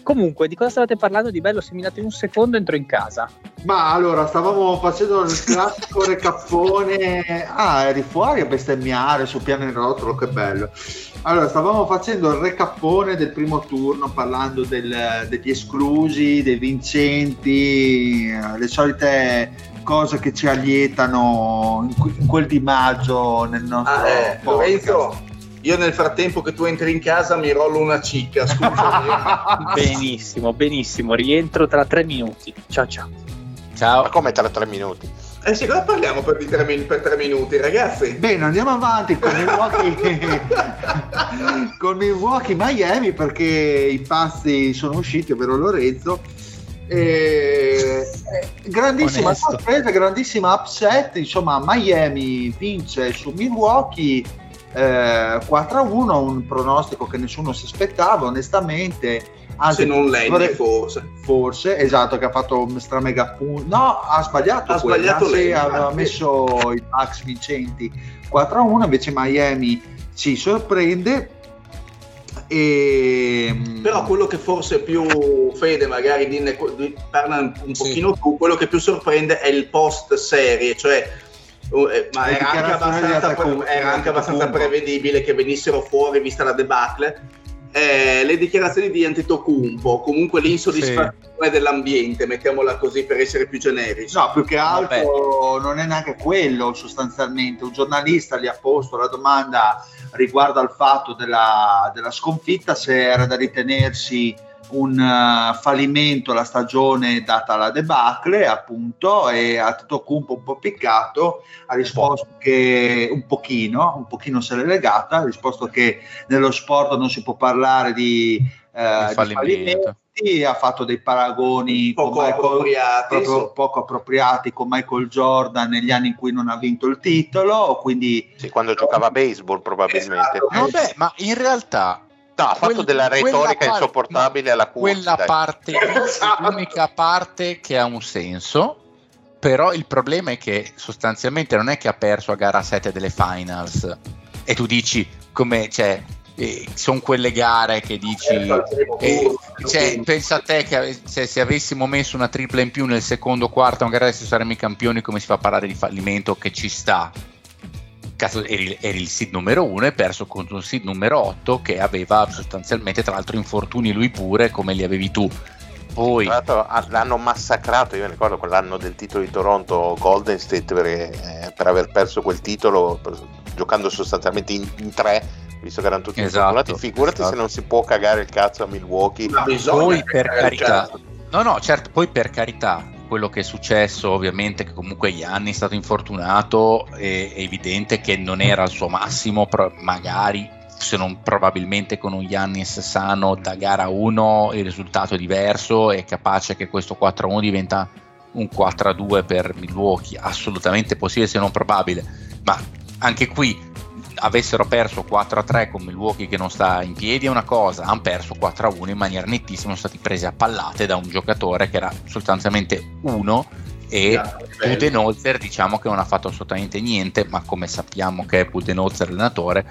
Comunque, di cosa stavate parlando di bello? Se mi date un secondo entro in casa. Ma allora, stavamo facendo il classico recappone. Ah, eri fuori a bestemmiare sul piano in rotolo, che bello. Allora, stavamo facendo il recappone del primo turno, parlando del, degli esclusi, dei vincenti, le solite cose che ci allietano in, quel di maggio nel nostro ah, eh, Lorenzo, io nel frattempo che tu entri in casa mi rollo una cicca, scusami. benissimo, benissimo, rientro tra tre minuti. Ciao ciao. Ciao. Ma come tra tre minuti? Eh sì, cosa parliamo per, tre, per tre minuti, ragazzi? Bene, andiamo avanti con Milwaukee, con Milwaukee Miami perché i pazzi sono usciti, ovvero Lorenzo. E, grandissima Onesto. sorpresa, grandissima upset. Insomma, Miami vince su Milwaukee eh, 4-1, un pronostico che nessuno si aspettava, onestamente. Anzi, Se non lei, vorrei... forse. Forse, esatto, che ha fatto un stramega punto. No, ha sbagliato. Ha quella, sbagliato lei. aveva messo i Bucks vincenti 4-1, invece Miami ci sorprende. E... Però quello che forse più Fede, magari dinne, parla un pochino sì. tu, quello che più sorprende è il post serie, cioè Uh, eh, ma era anche era anche abbastanza prevedibile che venissero fuori vista la debacle. Eh, le dichiarazioni di Antetokounmpo, comunque l'insoddisfazione sì. dell'ambiente, mettiamola così per essere più generici. No, più che altro Vabbè. non è neanche quello sostanzialmente. Un giornalista gli ha posto la domanda riguardo al fatto della, della sconfitta, se era da ritenersi un uh, fallimento la stagione data la debacle appunto e a Tocumpo un po' piccato ha risposto che un pochino, un pochino se l'è legata, ha risposto che nello sport non si può parlare di, uh, di fallimento ha fatto dei paragoni poco, Michael, appropriati, proprio sì. poco appropriati con Michael Jordan negli anni in cui non ha vinto il titolo, quindi sì, quando giocava a baseball probabilmente. Esatto. No, beh, ma in realtà No, ha fatto Quel- della retorica parte- insopportabile alla curva. quella parte lì è l'unica parte che ha un senso. Però il problema è che sostanzialmente non è che ha perso a gara 7 delle finals e tu dici come cioè, sono quelle gare che dici eh, cioè, pensa a te che se, se avessimo messo una tripla in più nel secondo quarto magari adesso saremmo i campioni come si fa a parlare di fallimento che ci sta cazzo eri, eri il seed numero 1 e perso contro un seed numero 8 che aveva sostanzialmente tra l'altro infortuni lui pure come li avevi tu poi Tra l'altro ah, l'hanno massacrato, io mi ricordo quell'anno del titolo di Toronto Golden State per, eh, per aver perso quel titolo per- giocando sostanzialmente in, in tre, visto che erano tutti Esatto. Figurati esatto. se non si può cagare il cazzo a Milwaukee. Ma bisogna poi per carità cazzo. no no certo poi per carità quello che è successo ovviamente che comunque Gianni è stato infortunato è, è evidente che non era al suo massimo pro- magari se non probabilmente con un Giannis sano da gara 1 il risultato è diverso è capace che questo 4-1 diventa un 4-2 per Milwaukee assolutamente possibile se non probabile. Ma anche qui avessero perso 4-3 con Milwaukee che non sta in piedi è una cosa, hanno perso 4-1 in maniera nettissima, sono stati presi a pallate da un giocatore che era sostanzialmente uno e bello. Budenholzer diciamo che non ha fatto assolutamente niente, ma come sappiamo che è Budenholzer allenatore,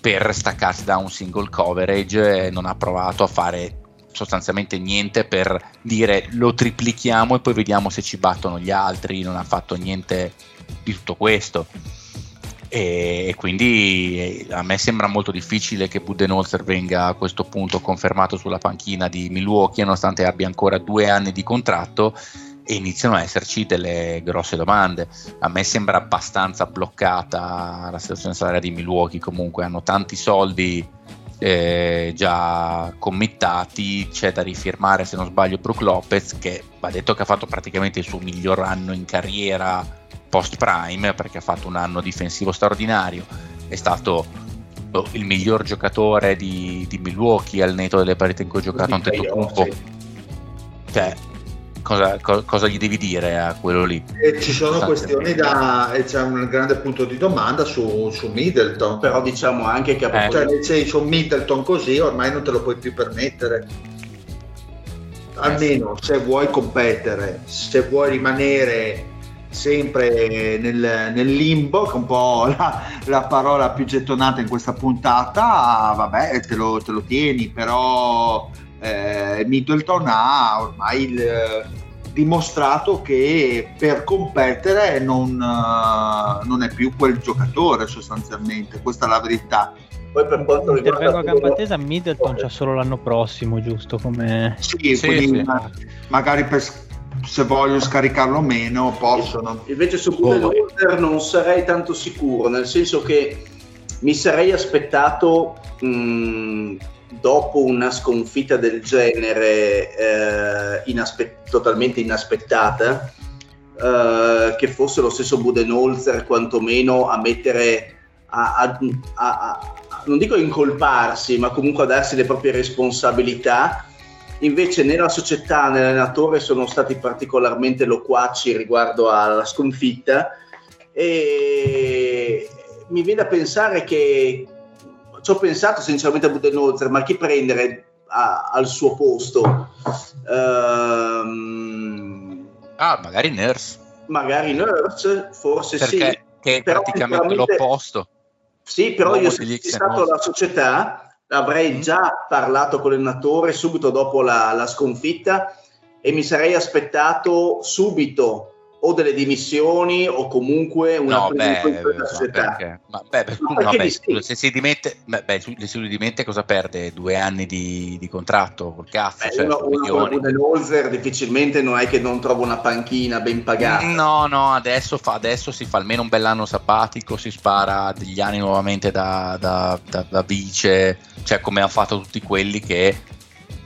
per staccarsi da un single coverage eh, non ha provato a fare sostanzialmente niente per dire lo triplichiamo e poi vediamo se ci battono gli altri, non ha fatto niente di tutto questo e quindi eh, a me sembra molto difficile che Budenholzer venga a questo punto confermato sulla panchina di Milwaukee nonostante abbia ancora due anni di contratto e iniziano a esserci delle grosse domande. A me sembra abbastanza bloccata la situazione salariale di Milwaukee comunque hanno tanti soldi eh, già committati c'è da rifirmare se non sbaglio Brook Lopez che va detto che ha fatto praticamente il suo miglior anno in carriera post prime perché ha fatto un anno difensivo straordinario è stato boh, il miglior giocatore di, di Milwaukee al netto delle partite in cui ha giocato Di Antetokounmpo cioè cosa, co- cosa gli devi dire a quello lì? E ci sono Esatto. questioni da e c'è un grande punto di domanda su, su Middleton. Però diciamo anche che a Eh. cioè nel senso Middleton così ormai non te lo puoi più permettere. Almeno se vuoi competere se vuoi rimanere sempre nel, nel limbo che è un po' la, la parola più gettonata in questa puntata vabbè te lo, te lo tieni però eh, Middleton ha ormai il, dimostrato che per competere non, eh, non è più quel giocatore sostanzialmente questa è la verità poi per quanto Intervengo a riguarda gamba tesa, Middleton c'ha solo l'anno prossimo, giusto? Come... Sì, Sì, quindi sì. ma- magari per- se vogliono scaricarlo meno possono. Invece su Oh, Budenholzer non sarei tanto sicuro, nel senso che mi sarei aspettato mh, dopo una sconfitta del genere eh, inaspe- totalmente inaspettata eh, che fosse lo stesso Budenholzer quantomeno a mettere a, a- a- a- non dico a incolparsi ma comunque a darsi le proprie responsabilità Invece nella società, nell'allenatore sono stati particolarmente loquaci riguardo alla sconfitta e mi viene a pensare che ci ho pensato sinceramente a Budenholzer, ma chi prendere a- al suo posto? Ehm, ah magari Nurse magari Nurse, forse perché sì. che è Però praticamente l'opposto Sì, però L'uomo io se stato O's. la società avrei già parlato con l'allenatore subito dopo la, la sconfitta e mi sarei aspettato subito o delle dimissioni o comunque una no, beh, conto della ma società. perché? Ma, beh, beh, Ma vabbè, se si dimette, beh, se si dimette cosa perde? Due anni di, di contratto col cazzo, Beh, cioè, uno, uno come. Budenholzer difficilmente non è che non trova una panchina ben pagata. No, no, adesso, fa, adesso si fa almeno un bell'anno sabbatico, si spara degli anni nuovamente da, da- da- da vice, cioè come hanno fatto tutti quelli che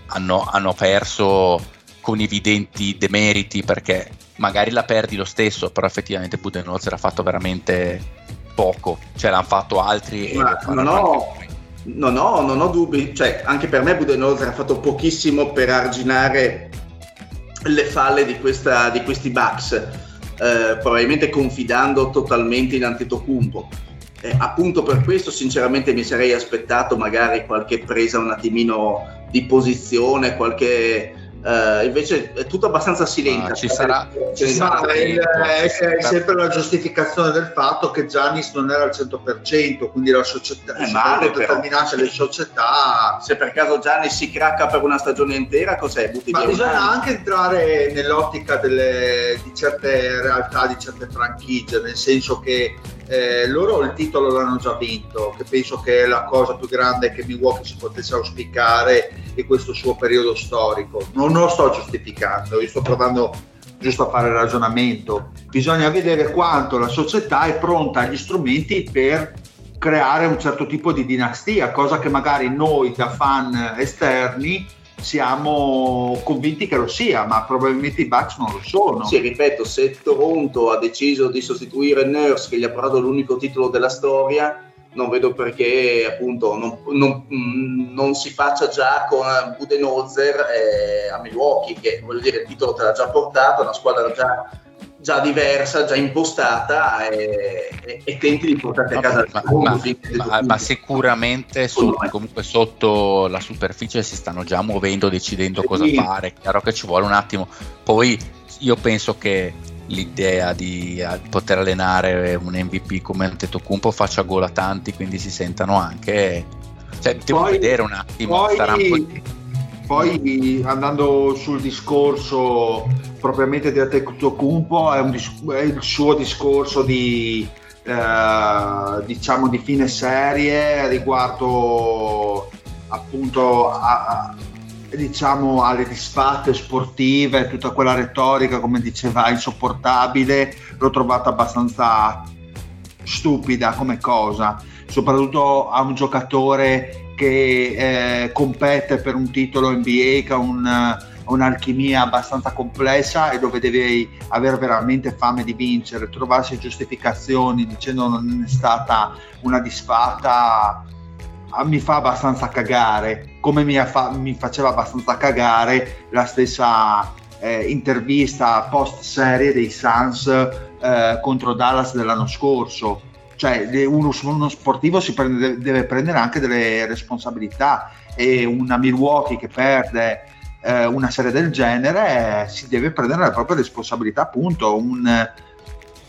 hanno, hanno perso con evidenti demeriti perché magari la perdi lo stesso, però effettivamente Budenholzer ha fatto veramente poco, cioè l'hanno fatto altri. Ma non, ho, non, ho, non ho dubbi, cioè anche per me Budenholzer ha fatto pochissimo per arginare le falle di, questa, di questi Bucks, eh, probabilmente confidando totalmente in Antetokounmpo. Eh, appunto per questo sinceramente mi sarei aspettato magari qualche presa un attimino di posizione, qualche Uh, invece è tutto abbastanza silente. Ah, ci sarà, ci sarà il, è, è, sempre la giustificazione del fatto che Giannis non era al 100%, quindi la società è male, determinate le società. Se per caso Giannis si cracca per una stagione intera, cos'è? Butti Ma bisogna anche entrare nell'ottica delle, di certe realtà, di certe franchigie, nel senso che eh, loro il titolo l'hanno già vinto, che penso che è la cosa più grande che Milwaukee si potesse auspicare in questo suo periodo storico. Non lo sto giustificando, io sto provando giusto a fare ragionamento. Bisogna vedere quanto la società è pronta agli strumenti per creare un certo tipo di dinastia, cosa che magari noi da fan esterni siamo convinti che lo sia, ma probabilmente i Bucks non lo sono. Sì, ripeto, se Toronto ha deciso di sostituire Nurse, che gli ha portato l'unico titolo della storia, non vedo perché appunto non, non, non si faccia già con Budenholzer a Milwaukee, che voglio dire il titolo te l'ha già portato, una squadra già già diversa, già impostata e, e, e tenti di portarti a casa ma, ma, ma, ma sicuramente su, comunque sotto la superficie si stanno già muovendo, decidendo cosa sì. fare, chiaro che ci vuole un attimo. Poi io penso che l'idea di poter allenare un MVP come Antetokounmpo faccia gola a tanti, quindi si sentano anche... Cioè, devo poi, vedere un attimo, poi... sarà un po' Poi andando sul discorso propriamente di Antetokounmpo, è, è il suo discorso di, eh, diciamo di fine serie riguardo appunto a, a, diciamo alle disfatte sportive, tutta quella retorica come diceva insopportabile, l'ho trovata abbastanza stupida come cosa, soprattutto a un giocatore che eh, compete per un titolo NBA che ha un, un'alchimia abbastanza complessa e dove devi avere veramente fame di vincere, trovarsi giustificazioni dicendo non è stata una disfatta ah, mi fa abbastanza cagare, come mi, fa, mi faceva abbastanza cagare la stessa eh, intervista post serie dei Suns eh, contro Dallas dell'anno scorso cioè uno, uno sportivo prende, deve prendere anche delle responsabilità e una Milwaukee che perde eh, una serie del genere eh, si deve prendere la propria responsabilità appunto un,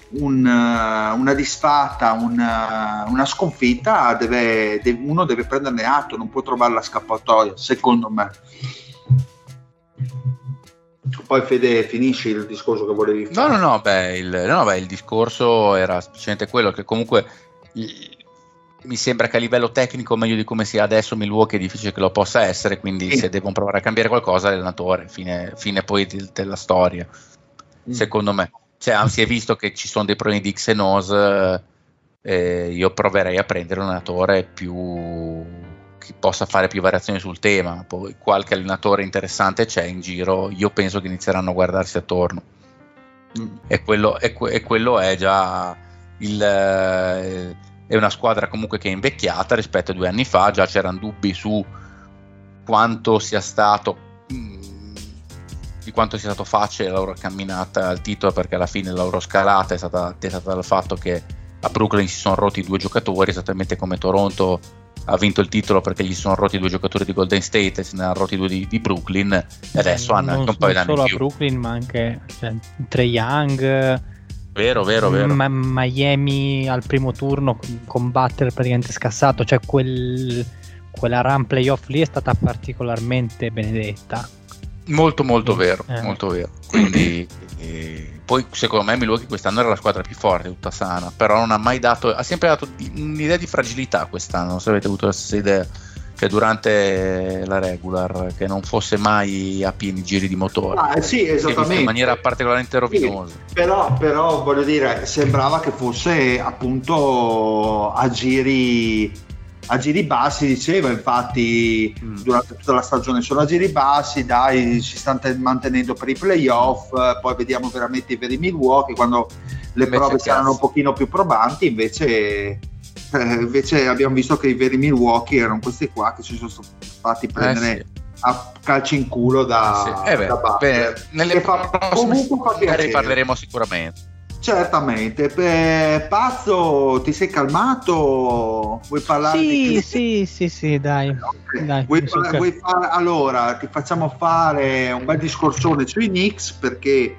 un, una disfatta una, una sconfitta deve, deve, uno deve prenderne atto non può trovare la scappatoia secondo me poi Fede finisci il discorso che volevi fare. No, no, no, beh, il, no, beh, il discorso era semplicemente quello che comunque mi sembra che a livello tecnico meglio di come sia adesso Milwaukee è difficile che lo possa essere, quindi sì. se devono provare a cambiare qualcosa l'allenatore, fine, fine poi di, della storia, mm. secondo me. Cioè, si è visto che ci sono dei problemi di X e NOS, eh, io proverei a prendere un allenatore più possa fare più variazioni sul tema, poi qualche allenatore interessante c'è in giro, io penso che inizieranno a guardarsi attorno. E, quello, e, e, quello, è già il, eh, è una squadra comunque che è invecchiata rispetto a due anni fa, già c'erano dubbi su quanto sia stato mm, di quanto sia stato facile la loro camminata al titolo perché alla fine la loro scalata è stata dettata dal fatto che a Brooklyn si sono rotti due giocatori esattamente come Toronto ha vinto il titolo perché gli sono rotti due giocatori di Golden State e se ne hanno rotti due di, di Brooklyn e adesso hanno anche un paio d'anni Non solo a Brooklyn ma anche cioè, Trey Young vero vero vero. Ma- Miami al primo turno con Butler praticamente scassato cioè quel, quella run playoff lì è stata particolarmente benedetta. Molto molto vero eh. molto vero. Quindi eh, poi secondo me Milwaukee quest'anno era la squadra più forte, tutta sana, però non ha mai dato, ha sempre dato un'idea di fragilità quest'anno, non so se avete avuto la stessa idea che durante la regular che non fosse mai a pieni giri di motore ah, sì, esattamente. in maniera particolarmente rovinosa sì, però, però voglio dire sembrava che fosse appunto a giri a giri bassi diceva infatti mm. durante tutta la stagione sono a giri bassi dai si stanno mantenendo per i playoff poi vediamo veramente i veri Milwaukee quando le invece prove saranno un pochino più probanti invece, eh, invece abbiamo visto che i veri Milwaukee erano questi qua che si sono fatti eh, prendere eh sì. a calci in culo da, sì. eh beh, da beh, nelle fa, comunque fa parleremo sicuramente Certamente, Beh, Pazzo, ti sei calmato? Vuoi parlare? Sì, di sì, sì, sì, dai. Okay. dai vuoi, vuoi fare, allora, ti facciamo fare un bel discorsone sui Knicks perché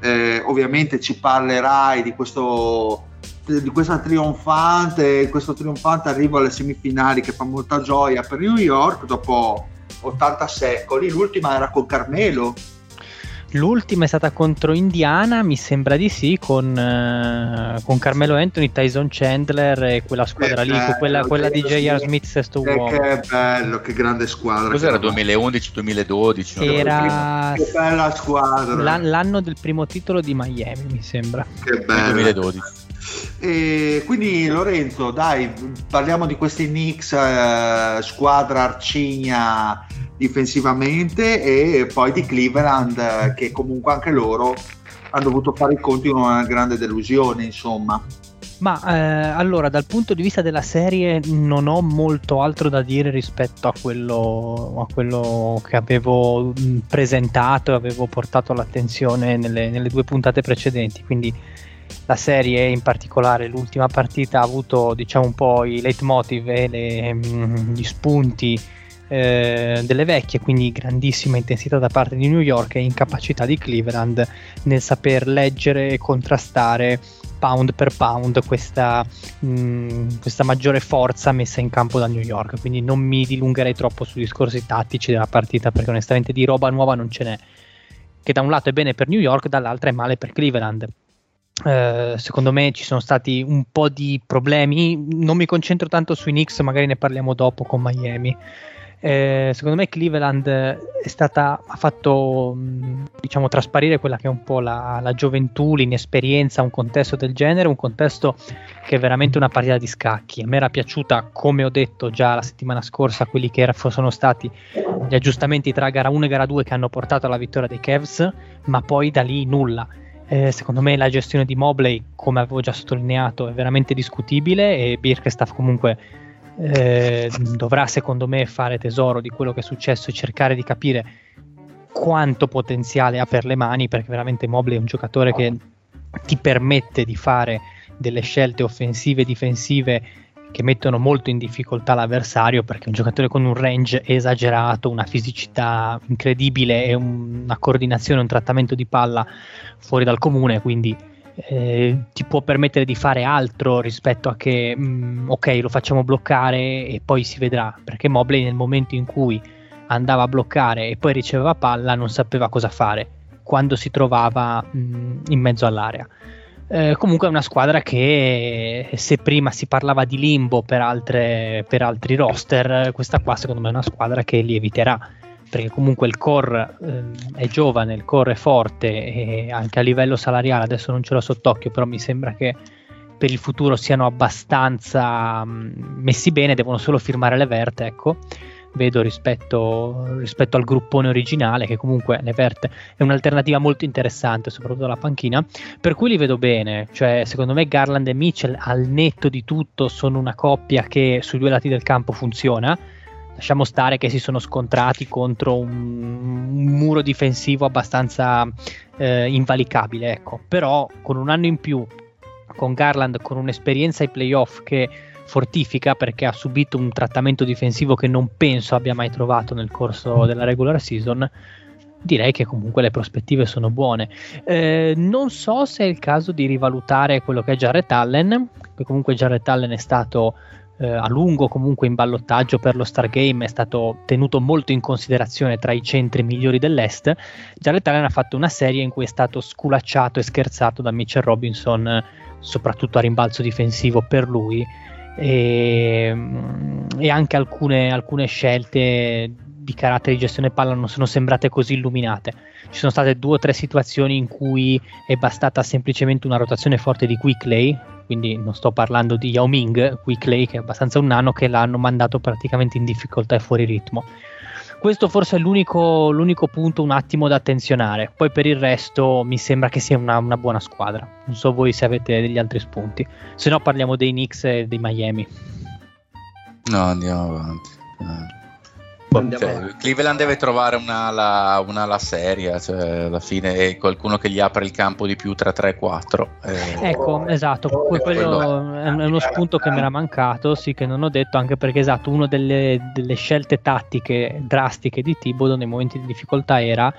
eh, ovviamente ci parlerai di questo di questa trionfante, questo trionfante arrivo alle semifinali che fa molta gioia per New York dopo 80 secoli, l'ultima era con Carmelo L'ultima è stata contro Indiana, mi sembra di sì, con, uh, con Carmelo Anthony, Tyson Chandler e quella squadra che lì, bello, quella, quella di J.R. Smith, sesto uomo. Che bello, che grande squadra. Cos'era 2011-2012? Era che bella squadra. L'an- l'anno del primo titolo di Miami, mi sembra. Che bello. 2012. E quindi Lorenzo, dai, parliamo di questi Knicks, eh, squadra arcigna difensivamente e poi di Cleveland che comunque anche loro hanno dovuto fare i conti con una grande delusione insomma. Ma eh, allora dal punto di vista della serie non ho molto altro da dire rispetto a quello, a quello che avevo presentato e avevo portato all'attenzione nelle, nelle due puntate precedenti. Quindi la serie in particolare l'ultima partita ha avuto diciamo un po' i leitmotiv e le, gli spunti eh, delle vecchie, quindi grandissima intensità da parte di New York e incapacità di Cleveland nel saper leggere e contrastare pound per pound questa, mh, mm, questa, maggiore forza messa in campo da New York. Quindi non mi dilungherei troppo sui discorsi tattici della partita perché onestamente di roba nuova non ce n'è. Che da un lato è bene per New York, dall'altro è male per Cleveland. Uh, secondo me ci sono stati un po' di problemi. Non mi concentro tanto sui Knicks, magari ne parliamo dopo con Miami. Eh, secondo me Cleveland è stata, ha fatto diciamo, trasparire quella che è un po' la, la, gioventù, l'inesperienza, un contesto del genere, un contesto che è veramente una partita di scacchi. A me era piaciuta, come ho detto già la settimana scorsa, quelli che era, sono stati gli aggiustamenti tra gara 1 e gara 2 che hanno portato alla vittoria dei Cavs, ma poi da lì nulla. Eh, secondo me la gestione di Mobley, come avevo già sottolineato, è veramente discutibile e Birkestaff comunque eh, dovrà secondo me fare tesoro di quello che è successo e cercare di capire quanto potenziale ha per le mani perché veramente Mobley è un giocatore che ti permette di fare delle scelte offensive e difensive che mettono molto in difficoltà l'avversario perché è un giocatore con un range esagerato, una fisicità incredibile e un, una coordinazione, un trattamento di palla fuori dal comune, quindi eh, ti può permettere di fare altro rispetto a che mh, mm, ok lo facciamo bloccare e poi si vedrà. Perché Mobley nel momento in cui andava a bloccare e poi riceveva palla non sapeva cosa fare quando si trovava mh, mm, in mezzo all'area. Eh, comunque è una squadra che se prima si parlava di limbo per, altre, per altri roster questa qua secondo me è una squadra che lieviterà perché comunque il core eh, è giovane, il core è forte e anche a livello salariale adesso non ce l'ho sott'occhio, però mi sembra che per il futuro siano abbastanza mh, mm, messi bene, devono solo firmare le verte, ecco. Vedo rispetto, rispetto al gruppone originale, che comunque Levert è un'alternativa molto interessante, soprattutto alla panchina, per cui li vedo bene. Cioè, secondo me Garland e Mitchell, al netto di tutto, sono una coppia che sui due lati del campo funziona lasciamo stare che si sono scontrati contro un, un muro difensivo abbastanza eh, invalicabile, ecco. però con un anno in più, con Garland con un'esperienza ai playoff che fortifica perché ha subito un trattamento difensivo che non penso abbia mai trovato nel corso della regular season, direi che comunque le prospettive sono buone. Eh, non so se è il caso di rivalutare quello che è Jarrett Allen, che comunque Jarrett Allen è stato eh, a lungo comunque in ballottaggio per lo Stargame è stato tenuto molto in considerazione tra i centri migliori dell'Est, Jared Allen ha fatto una serie in cui è stato sculacciato e scherzato da Mitchell Robinson, soprattutto a rimbalzo difensivo per lui, e, mm, e anche alcune, alcune scelte di carattere di gestione palla non sono sembrate così illuminate. Ci sono state due o tre situazioni in cui è bastata semplicemente una rotazione forte di Quickley quindi non sto parlando di Yao Ming, qui Clay che è abbastanza un nano che l'hanno mandato praticamente in difficoltà e fuori ritmo. Questo forse è l'unico, l'unico punto un attimo da attenzionare, poi per il resto mi sembra che sia una, una buona squadra. Non so voi se avete degli altri spunti, se no parliamo dei Knicks e dei Miami. No, andiamo avanti. Eh. Cioè, Cleveland deve trovare un'ala, un'ala seria, cioè alla fine qualcuno che gli apre il campo di più tra 3 e 4. Eh. Ecco, esatto, quello, quello è uno spunto che mi era mancato, sì che non ho detto, anche perché esatto, una delle, delle scelte tattiche drastiche di Tibodo nei momenti di difficoltà era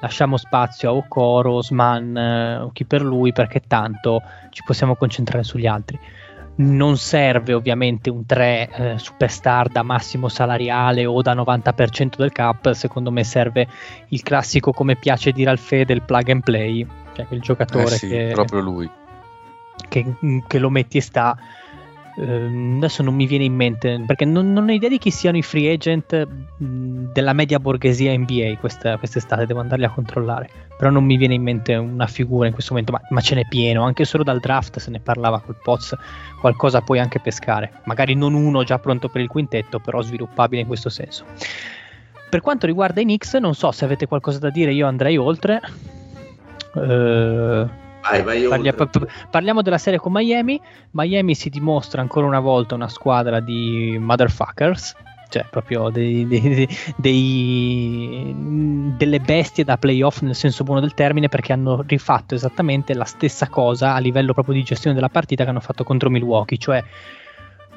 lasciamo spazio a Okoro, Osman eh, o chi per lui perché tanto ci possiamo concentrare sugli altri non serve ovviamente un 3 eh, superstar da massimo salariale o da 90% del cap, secondo me serve il classico come piace dire al Fede il plug and play, cioè il giocatore eh sì, che, proprio lui. Che, che, lo metti e sta Uh, adesso non mi viene in mente perché non, non, ho idea di chi siano i free agent mh, della media borghesia NBA questa, quest'estate, devo andarli a controllare. Però non mi viene in mente una figura in questo momento, ma, ma ce n'è pieno, anche solo dal draft se ne parlava col Poz, qualcosa puoi anche pescare. Magari non uno già pronto per il quintetto, però sviluppabile in questo senso. Per quanto riguarda i Knicks, non so se avete qualcosa da dire, io andrei oltre. Uh, Vai, vai Parlia, parliamo della serie con Miami. Miami si dimostra ancora una volta una squadra di motherfuckers, cioè proprio dei, dei, dei, delle bestie da playoff nel senso buono del termine perché hanno rifatto esattamente la stessa cosa a livello proprio di gestione della partita che hanno fatto contro Milwaukee, cioè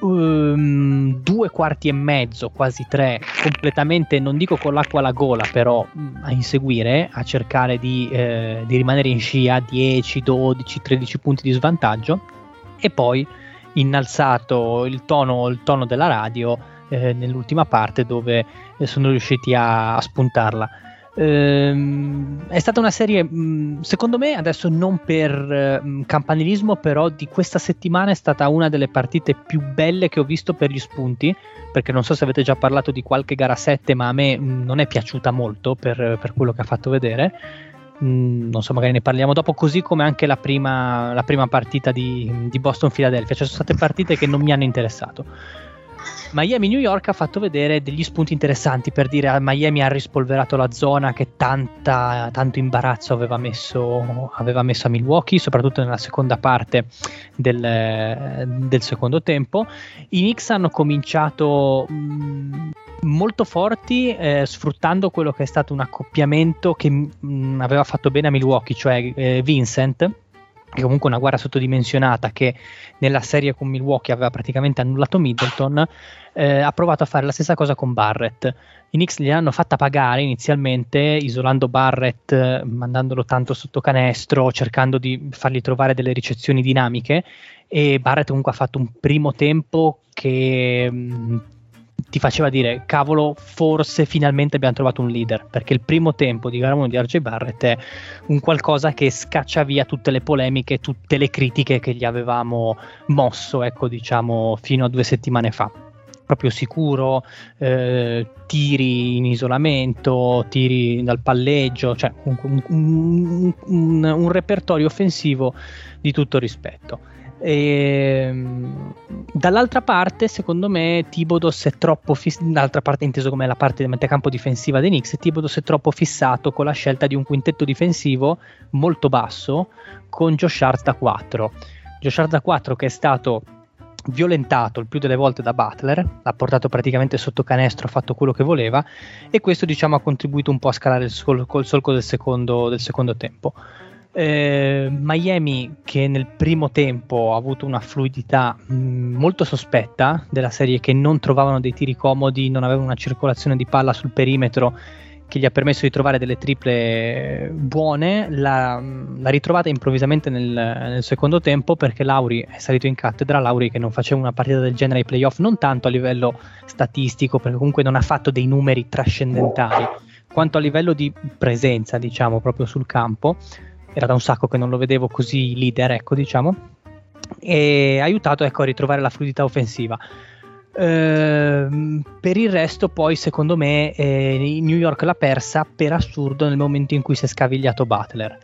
um, due quarti e mezzo, quasi tre, completamente, non dico con l'acqua alla gola, però a inseguire, a cercare di, eh, di rimanere in scia 10, 12, 13 punti di svantaggio e poi innalzato il tono, il tono della radio eh, nell'ultima parte dove sono riusciti a, a spuntarla. Ehm, è stata una serie, mh, secondo me, adesso non per mh, campanilismo, però di questa settimana è stata una delle partite più belle che ho visto per gli spunti, perché non so se avete già parlato di qualche gara 7, ma a me mh, non è piaciuta molto per, per, quello che ha fatto vedere. non so, magari ne parliamo dopo, così come anche la prima, la prima partita di, di Boston-Philadelphia. Cioè, sono state partite che non mi hanno interessato. Miami New York ha fatto vedere degli spunti interessanti per dire a Miami ha rispolverato la zona che tanta, tanto imbarazzo aveva messo, aveva messo, a Milwaukee, soprattutto nella seconda parte del, del secondo tempo. I Knicks hanno cominciato mh, molto forti eh, sfruttando quello che è stato un accoppiamento che mh, aveva fatto bene a Milwaukee, cioè eh, Vincent che comunque una guerra sottodimensionata che nella serie con Milwaukee aveva praticamente annullato Middleton, eh, ha provato a fare la stessa cosa con Barrett. I Knicks gli hanno fatta pagare inizialmente, isolando Barrett, mandandolo tanto sotto canestro, cercando di fargli trovare delle ricezioni dinamiche. E Barrett comunque ha fatto un primo tempo che mh, ti faceva dire cavolo forse finalmente abbiamo trovato un leader perché il primo tempo di gara 1 di RJ Barrett è un qualcosa che scaccia via tutte le polemiche tutte le critiche che gli avevamo mosso ecco diciamo fino a due settimane fa. Proprio sicuro eh, tiri in isolamento tiri dal palleggio cioè un, un, un, un repertorio offensivo di tutto rispetto e, ehm, dall'altra parte, secondo me, Tibodos è troppo fissato. Dall'altra parte, inteso come la parte del metacampo difensiva dei Knicks, Tibodos è troppo fissato con la scelta di un quintetto difensivo molto basso con Josh Hart da 4. Josh Hart da 4 che è stato violentato il più delle volte da Butler, l'ha portato praticamente sotto canestro, ha fatto quello che voleva e questo diciamo ha contribuito un po' a scalare il, sol- col solco del secondo, del secondo tempo. Eh, Miami che nel primo tempo ha avuto una fluidità mh, mm, molto sospetta della serie che non trovavano dei tiri comodi, non avevano una circolazione di palla sul perimetro che gli ha permesso di trovare delle triple buone, l'ha, l'ha ritrovata improvvisamente nel, nel, secondo tempo perché Lauri è salito in cattedra, Lauri che non faceva una partita del genere ai playoff non tanto a livello statistico perché comunque non ha fatto dei numeri trascendentali quanto a livello di presenza diciamo proprio sul campo era da un sacco che non lo vedevo così leader, ecco, diciamo, e ha aiutato ecco, a ritrovare la fluidità offensiva. Ehm, per il resto, poi, secondo me, eh, New York l'ha persa per assurdo nel momento in cui si è scavigliato Butler.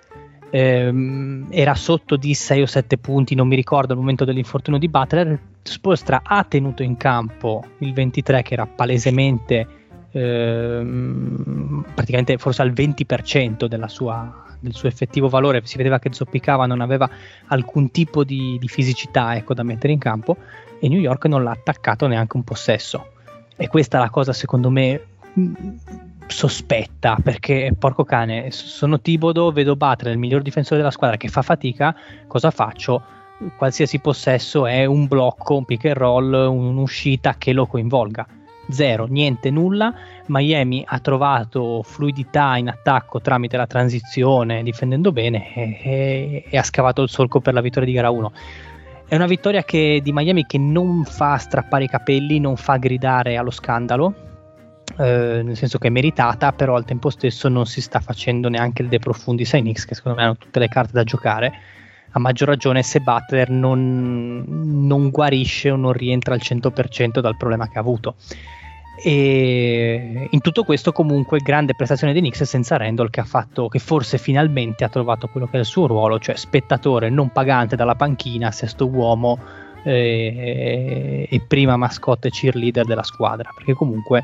ehm, era sotto di 6 o 7 punti, non mi ricordo al momento dell'infortunio di Butler, Spolstra ha tenuto in campo il 23 che era palesemente ehm, praticamente forse al 20% sua, del suo effettivo valore, si vedeva che zoppicava, non aveva alcun tipo di, di fisicità ecco, da mettere in campo e New York non l'ha attaccato neanche un possesso. E questa è la cosa secondo me sospetta perché porco cane sono Tibodo vedo Butler il miglior difensore della squadra che fa fatica cosa faccio qualsiasi possesso è un blocco un pick and roll un'uscita che lo coinvolga zero niente nulla Miami ha trovato fluidità in attacco tramite la transizione difendendo bene e, e, e ha scavato il solco per la vittoria di gara 1 è una vittoria che, di Miami che non fa strappare i capelli non fa gridare allo scandalo eh, nel senso che è meritata, però al tempo stesso non si sta facendo neanche il De Profundis ai che secondo me hanno tutte le carte da giocare. A maggior ragione se Butler non, non guarisce o non rientra al 100% dal problema che ha avuto. E in tutto questo, comunque, grande prestazione di Knicks senza Randall, che ha fatto che forse finalmente ha trovato quello che è il suo ruolo, cioè spettatore non pagante dalla panchina, sesto uomo eh, e prima mascotte cheerleader della squadra. Perché comunque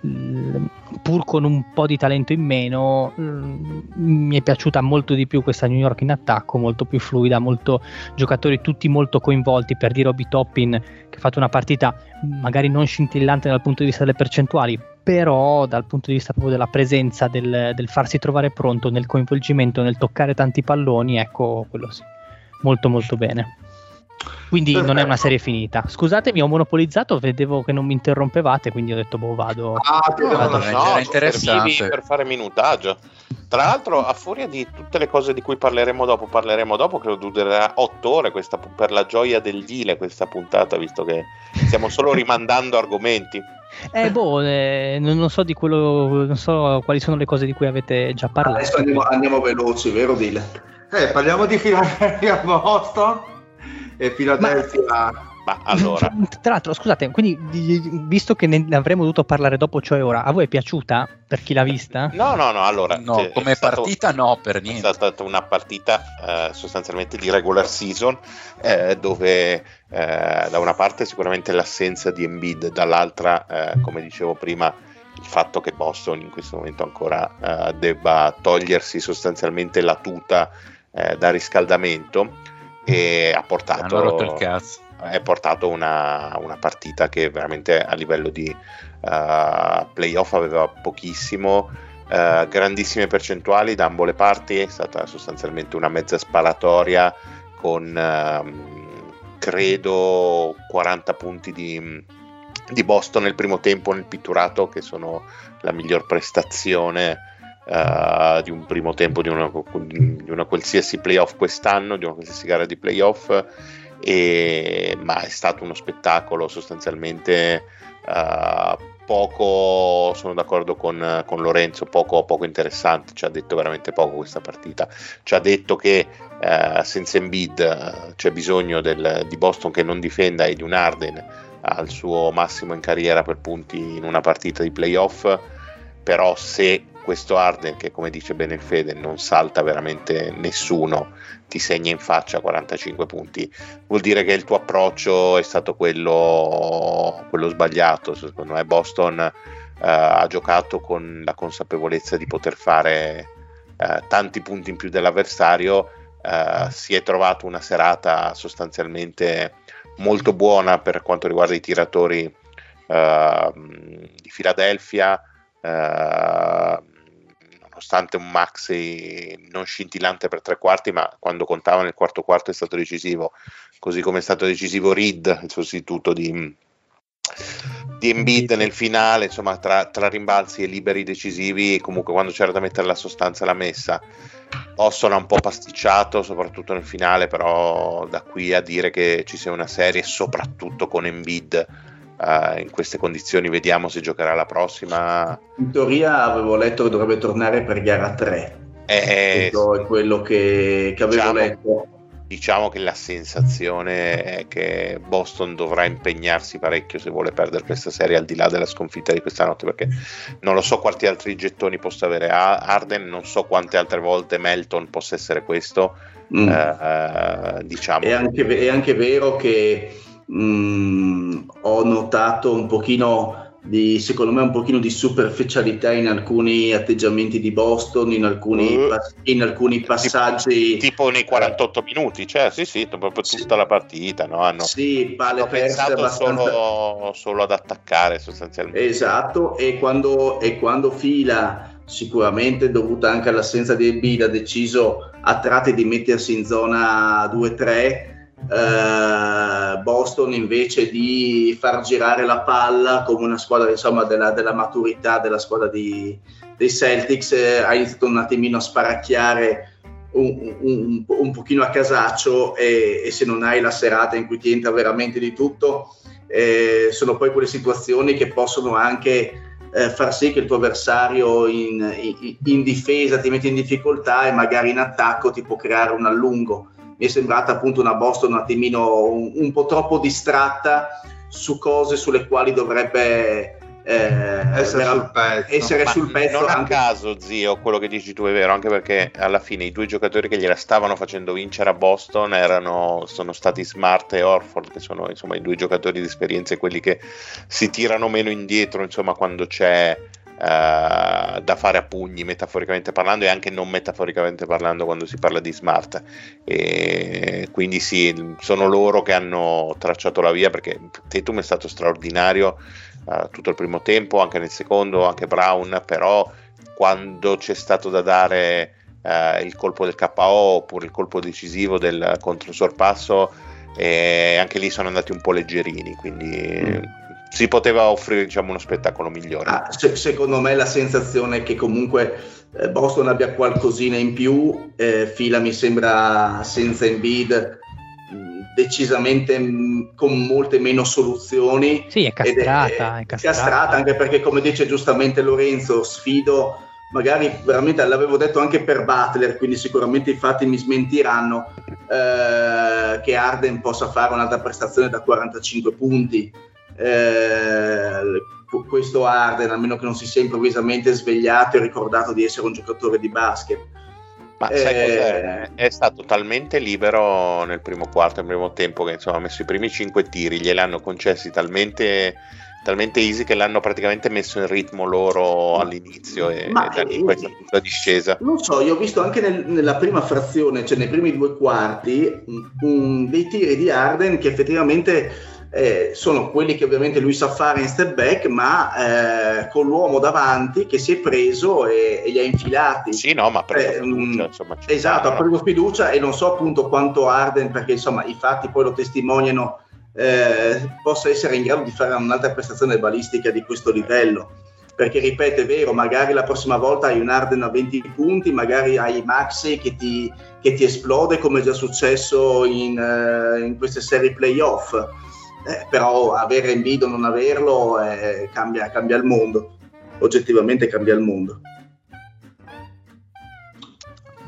pur con un po' di talento in meno, mi è piaciuta molto di più questa New York in attacco, molto più fluida, molto giocatori tutti molto coinvolti. Per dire Obi Toppin che ha fatto una partita magari non scintillante dal punto di vista delle percentuali, però dal punto di vista proprio della presenza, del, del farsi trovare pronto, nel coinvolgimento, nel toccare tanti palloni, ecco quello sì, molto molto bene. Quindi Perfetto. non è una serie finita. Scusatemi, ho monopolizzato, vedevo che non mi interrompevate, quindi ho detto, boh, vado. Ah, no, vado. no, no interessante. per fare minutaggio. Tra l'altro, a furia di tutte le cose di cui parleremo dopo, parleremo dopo, credo durerà otto ore questa, per la gioia del Dile questa puntata, visto che stiamo solo rimandando argomenti. Eh, boh, eh, non, so di quello, non so quali sono le cose di cui avete già parlato. Adesso andiamo, andiamo veloci, vero Dile? Eh, parliamo di Philadelphia Boston e Philadelphia. Ma... Ma allora. Tra l'altro, scusate, quindi visto che ne avremmo dovuto parlare dopo, cioè ora, a voi è piaciuta per chi l'ha vista? No, no, no. Allora, no, cioè, come partita, stato, no, per niente. È stata una partita eh, sostanzialmente di regular season, eh, dove eh, da una parte sicuramente l'assenza di Embiid, dall'altra, eh, come dicevo prima, il fatto che Boston in questo momento ancora eh, debba togliersi sostanzialmente la tuta eh, da riscaldamento e ha portato, ha portato una, una, partita che veramente a livello di uh, playoff aveva pochissimo, uh, grandissime percentuali da ambo le parti, è stata sostanzialmente una mezza sparatoria con uh, credo 40 punti di, di Boston nel primo tempo nel pitturato che sono la miglior prestazione uh, di un primo tempo di una, di una, qualsiasi playoff quest'anno, di una qualsiasi gara di playoff, e, ma è stato uno spettacolo sostanzialmente uh, poco, sono d'accordo con, con, Lorenzo, poco, poco interessante, ci ha detto veramente poco questa partita, ci ha detto che uh, senza Embiid c'è bisogno del, di Boston che non difenda e di un Arden al suo massimo in carriera per punti in una partita di playoff, però se questo Arden che come dice bene il Fede non salta veramente nessuno, ti segna in faccia 45 punti, vuol dire che il tuo approccio è stato quello, quello sbagliato, secondo me Boston uh, ha giocato con la consapevolezza di poter fare uh, tanti punti in più dell'avversario, uh, si è trovato una serata sostanzialmente molto buona per quanto riguarda i tiratori di Philadelphia. Uh, nonostante un Maxi non scintillante per tre quarti, ma quando contava nel quarto quarto è stato decisivo, così come è stato decisivo Reed, il sostituto di, di Embiid nel finale, insomma tra, tra, rimbalzi e liberi decisivi, comunque quando c'era da mettere la sostanza l'ha messa. Boston ha un po' pasticciato, soprattutto nel finale, però da qui a dire che ci sia una serie, soprattutto con Embiid, Uh, in queste condizioni vediamo se giocherà la prossima. In teoria avevo letto che dovrebbe tornare per gara 3. Eh, Questo è quello che, che avevo diciamo, letto. diciamo che la sensazione è che Boston dovrà impegnarsi parecchio se vuole perdere questa serie al di là della sconfitta di questa notte perché non lo so quanti altri gettoni possa avere Arden non so quante altre volte Melton possa essere questo mm. eh, diciamo è anche, è anche, vero che mh, mm, ho notato un pochino di, secondo me un pochino di superficialità in alcuni atteggiamenti di Boston, in alcuni, uh, in alcuni passaggi. Tipo, nei 48 minuti, cioè sì, sì, proprio sì. tutta la partita. No? Hanno, sì, palle perse abbastanza... solo, solo, ad attaccare sostanzialmente. Esatto, e quando, e quando fila sicuramente dovuta anche all'assenza di Embiid ha deciso a tratti di mettersi in zona 2-3 eh, Boston invece di far girare la palla come una squadra insomma, della, della maturità della squadra di, dei Celtics eh, ha iniziato un attimino a sparacchiare un, un, un pochino a casaccio e, e, se non hai la serata in cui ti entra veramente di tutto eh, sono poi quelle situazioni che possono anche eh, far sì che il tuo avversario in, in, in, difesa ti mette in difficoltà e magari in attacco ti può creare un allungo mi è sembrata appunto una Boston un attimino un, un po' troppo distratta su cose sulle quali dovrebbe eh, essere, sul pezzo. essere sul pezzo. Non anche... a caso, zio, quello che dici tu è vero, anche perché alla fine i due giocatori che gliela stavano facendo vincere a Boston erano, sono stati Smart e Orford, che sono insomma i due giocatori di esperienza e quelli che si tirano meno indietro, insomma, quando c'è da fare a pugni metaforicamente parlando e anche non metaforicamente parlando quando si parla di smart. E quindi sì sono loro che hanno tracciato la via perché Tatum è stato straordinario uh, tutto il primo tempo anche nel secondo anche Brown però quando c'è stato da dare uh, il colpo del KO oppure il colpo decisivo del controsorpasso eh, anche lì sono andati un po' leggerini quindi mm si poteva offrire diciamo, uno spettacolo migliore. Ah, se, secondo me la sensazione è che comunque eh, Boston abbia qualcosina in più, eh, Fila mi sembra senza Embiid mm, decisamente mh, mm, con molte meno soluzioni. Sì, è castrata, è, è castrata. castrata. anche perché come dice giustamente Lorenzo, sfido, magari veramente l'avevo detto anche per Butler, quindi sicuramente i fatti mi smentiranno, eh, che Arden possa fare un'altra prestazione da 45 punti eh, questo Arden, a meno che non si sia improvvisamente svegliato e ricordato di essere un giocatore di basket. Ma eh, sai cos'è? È stato talmente libero nel primo quarto, nel primo tempo, che insomma ha messo i primi cinque tiri, glieli hanno concessi talmente, talmente easy che l'hanno praticamente messo in ritmo loro all'inizio e, Ma, da lì questa tutta discesa. Non so, io ho visto anche nel, nella prima frazione, cioè nei primi due quarti, un, dei tiri di Arden che effettivamente eh, sono quelli che ovviamente lui sa fare in step back, ma eh, con l'uomo davanti che si è preso e, e li ha infilati. Sì, no, ma ha preso eh, fiducia, insomma, esatto, ha preso fiducia e non so appunto quanto Arden, perché insomma i fatti poi lo testimoniano, eh, possa essere in grado di fare un'altra prestazione balistica di questo livello. Perché ripeto, è vero, magari la prossima volta hai un Arden a 20 punti, magari hai Maxi che ti, che ti esplode come è già successo in, uh, in queste serie playoff eh, però avere Embiid o non averlo eh, cambia, cambia il mondo, oggettivamente cambia il mondo.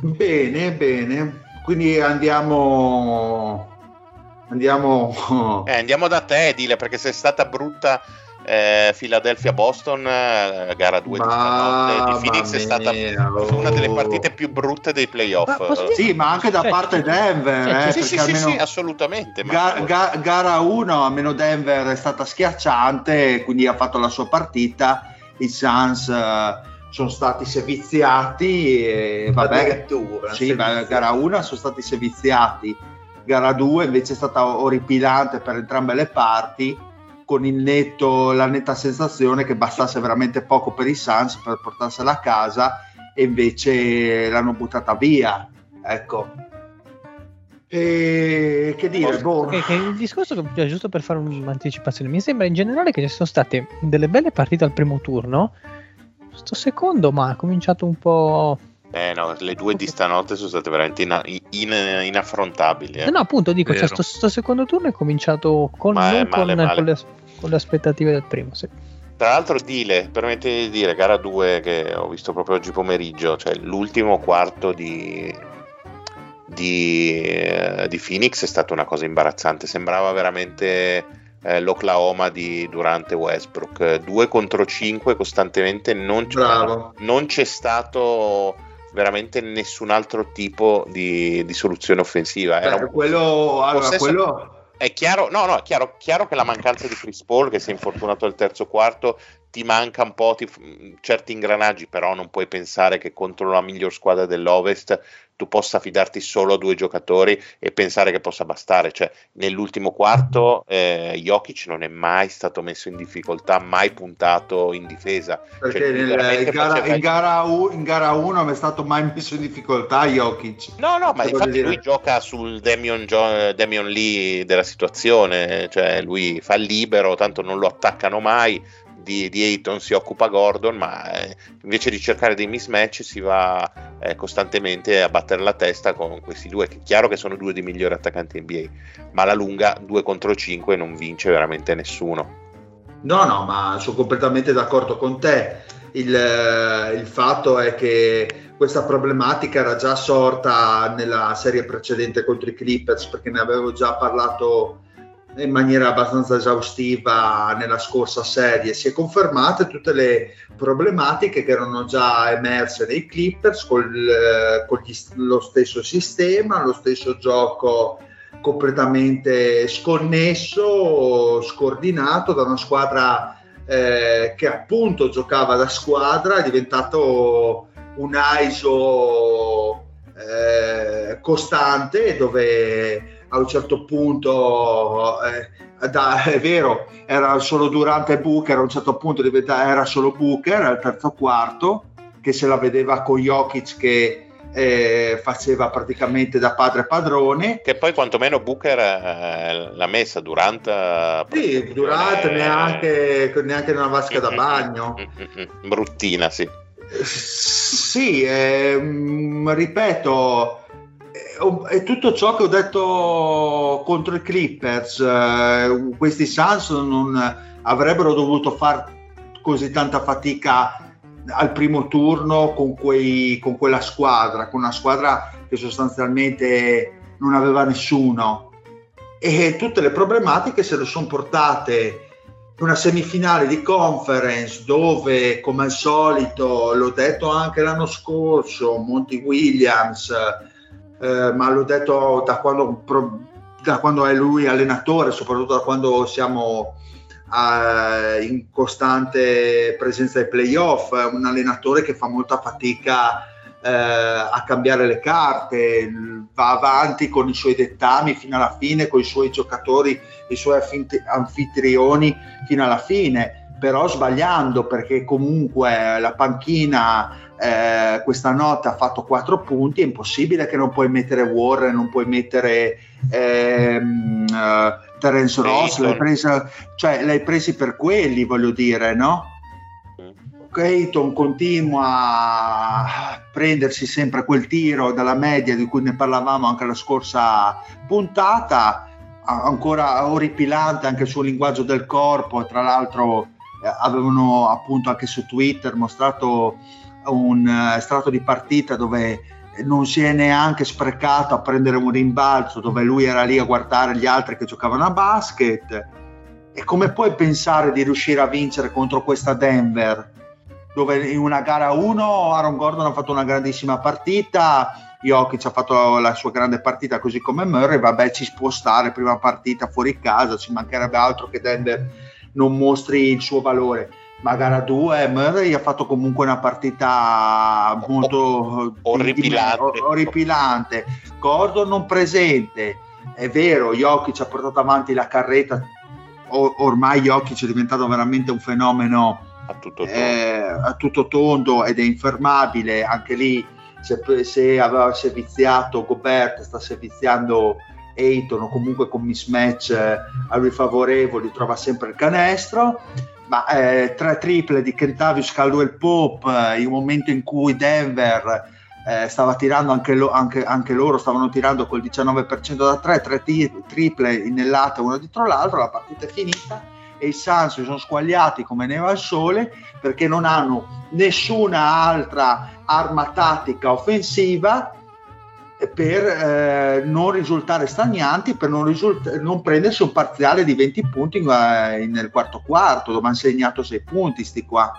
Bene, bene, quindi andiamo andiamo. Eh, andiamo da te Dile perché sei stata brutta eh, Philadelphia-Boston, eh, gara 2 di Phoenix è stata oh. una delle partite più brutte dei playoff. Ma sì, ma anche da parte Denver. Cioè, eh, sì, sì, sì, sì, assolutamente. Ga- ga- gara 1, almeno Denver è stata schiacciante, quindi ha fatto la sua partita. I Suns uh, sono stati seviziati. E, vabbè, sì, gara 1 sono stati seviziati. Gara 2 invece è stata orripilante per entrambe le parti con il netto, la netta sensazione che bastasse veramente poco per i Suns per portarsela a casa e invece l'hanno buttata via. Ecco. E che dire, boh. che, che il discorso, cioè, giusto per fare un'anticipazione, mi sembra in generale che ci sono state delle belle partite al primo turno. Sto secondo, ma ha cominciato un po'. Eh no, le due di stanotte sono state veramente ina- in- inaffrontabili. Eh. No, appunto, dico, cioè, sto, sto, secondo turno è cominciato con, male, con, male. con le con le aspettative del primo, sì. Tra l'altro, Dile, permettimi di dire, gara 2 che ho visto proprio oggi pomeriggio, cioè l'ultimo quarto di, di, eh, di Phoenix è stata una cosa imbarazzante, sembrava veramente eh, l'Oklahoma di, durante Westbrook, 2 contro 5 costantemente, non, non c'è stato veramente nessun altro tipo di, di soluzione offensiva. Era Beh, quello, allora, quello... È chiaro, no, no, è chiaro, chiaro, che la mancanza di Chris Paul, che si è infortunato al terzo quarto, ti manca un po' ti, certi ingranaggi, però non puoi pensare che contro la miglior squadra dell'Ovest tu possa fidarti solo a due giocatori e pensare che possa bastare. Cioè, nell'ultimo quarto eh, Jokic non è mai stato messo in difficoltà, mai puntato in difesa. Perché cioè, nel, in, gara, in, gara u, in, gara, 1 non è stato mai messo in difficoltà Jokic. No, no, ma infatti dire. lui gioca sul Damian, jo- Damian Lee della situazione, cioè lui fa libero, tanto non lo attaccano mai di, di Ayton si occupa Gordon, ma eh, invece di cercare dei mismatch si va eh, costantemente a battere la testa con questi due, che è chiaro che sono due dei migliori attaccanti NBA, ma alla lunga 2 contro 5 non vince veramente nessuno. No, no, ma sono completamente d'accordo con te. Il, eh, il fatto è che questa problematica era già sorta nella serie precedente contro i Clippers, perché ne avevo già parlato in maniera abbastanza esaustiva nella scorsa serie. Si è confermate tutte le problematiche che erano già emerse nei Clippers con, con gli, lo stesso sistema, lo stesso gioco completamente sconnesso, scordinato da una squadra eh, che appunto giocava da squadra, è diventato un ISO eh, costante dove a un certo punto, eh, da, è vero, era solo durante Booker, a un certo punto era solo Booker al terzo quarto, che se la vedeva con Jokic che eh, faceva praticamente da padre padrone. Che poi quantomeno Booker eh, l'ha messa durante. Sì, durante neanche, neanche nella vasca da bagno. Bruttina, sì. Sì, ehm, ripeto, è tutto ciò che ho detto contro i Clippers. Eh, questi Suns non avrebbero dovuto fare così tanta fatica al primo turno con, quei, con quella squadra, con una squadra che sostanzialmente non aveva nessuno. E tutte le problematiche se le sono portate in una semifinale di conference dove, come al solito, l'ho detto anche l'anno scorso, Monty Williams eh, ma l'ho detto da quando, da quando, è lui allenatore, soprattutto da quando siamo eh, in costante presenza ai playoff, è un allenatore che fa molta fatica eh, a cambiare le carte, va avanti con i suoi dettami fino alla fine, con i suoi giocatori, i suoi anfitrioni fino alla fine, però sbagliando perché comunque la panchina eh, questa notte ha fatto 4 punti, è impossibile che non puoi mettere Warren, non puoi mettere ehm, uh, Terence Ross, l'hai, presa, cioè, l'hai presi per quelli, voglio dire, no? Creighton continua a prendersi sempre quel tiro dalla media di cui ne parlavamo anche la scorsa puntata, ancora orripilante anche il suo linguaggio del corpo, tra l'altro eh, avevano appunto anche su Twitter mostrato un uh, estratto di partita dove non si è neanche sprecato a prendere un rimbalzo dove lui era lì a guardare gli altri che giocavano a basket. E come puoi pensare di riuscire a vincere contro questa Denver? Dove in una gara 1 Aaron Gordon ha fatto una grandissima partita, Jokic ha fatto la sua grande partita così come Murray, vabbè ci può stare, prima partita fuori casa, ci mancherebbe altro che Denver non mostri il suo valore ma gara 2 Murray ha fatto comunque una partita molto orripilante. orripilante. Gordon non presente. È vero Jokic ha portato avanti la carretta. O- ormai Jokic è diventato veramente un fenomeno a tutto, eh, a tutto tondo ed è infermabile. Anche lì se, se aveva serviziato Gobert sta serviziando Ayton o comunque con mismatch eh, a lui favorevoli trova sempre il canestro ma eh, tre triple di Kentavius Caldwell Pope eh, in un momento in cui Denver eh, stava tirando anche, lo, anche, anche, loro stavano tirando col 19% da tre, tre t- triple inellate uno dietro l'altro, la partita è finita e i Suns si sono squagliati come neve al sole perché non hanno nessuna altra arma tattica offensiva per eh, non risultare stagnanti, per non, risult- non, prendersi un parziale di 20 punti in, in, nel quarto quarto, dove hanno segnato 6 punti sti qua.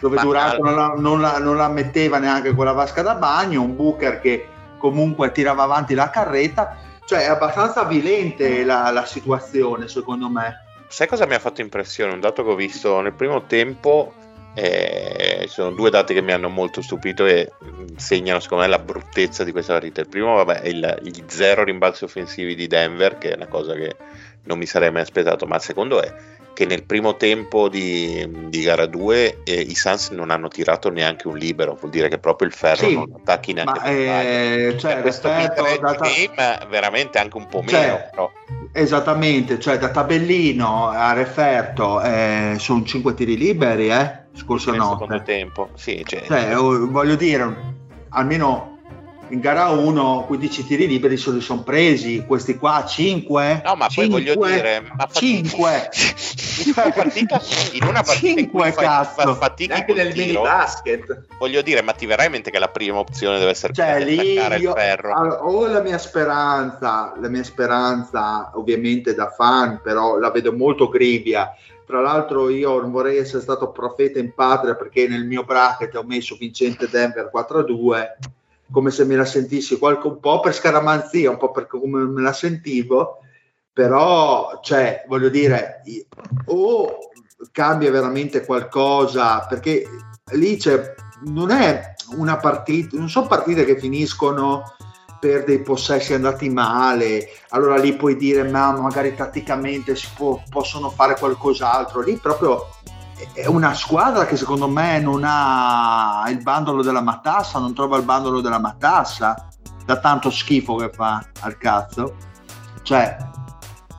Dove Ma Durato non la, non, la, non la metteva neanche con la vasca da bagno, un Booker che comunque tirava avanti la carretta, cioè è abbastanza avvilente la, la situazione secondo me. Sai cosa mi ha fatto impressione? Un dato che ho visto nel primo tempo eh, sono due dati che mi hanno molto stupito e mm, segnano secondo me la bruttezza di questa partita. Il primo vabbè, è il, gli zero rimbalzi offensivi di Denver, che è una cosa che non mi sarei mai aspettato, ma il secondo è che nel primo tempo di, di gara 2 eh, i Suns non hanno tirato neanche un libero, vuol dire che proprio il ferro sì, non attacchi neanche ma, eh, cioè, questo data... game veramente anche un po' cioè, meno. Però. Esattamente, cioè da tabellino a referto eh, sono 5 tiri liberi, eh? scorsa notte. secondo tempo, sì. Cioè... Cioè, voglio dire, almeno in gara 1 15 tiri liberi se li sono presi, questi qua 5. No, ma 5, poi voglio dire, ma 5 in una partita, in una partita 5, in cui fai, fatichi anche nel mini basket. Voglio dire, ma ti verrà in mente che la prima opzione deve essere cioè, lì io, il ferro? Allora, ho la mia speranza, la mia speranza ovviamente da fan, però la vedo molto grivia tra l'altro io non vorrei essere stato profeta in patria perché nel mio bracket ho messo vincente Denver 4-2, come se me la sentissi qualche, un po' per scaramanzia, un po' per come me la sentivo, però cioè, voglio dire, o cambia veramente qualcosa, perché lì c'è, non è una partita, non sono partite che finiscono per dei possessi andati male, allora lì puoi dire ma magari tatticamente si può, possono fare qualcos'altro, lì proprio è una squadra che secondo me non ha il bandolo della matassa, non trova il bandolo della matassa, da tanto schifo che fa al cazzo. Cioè,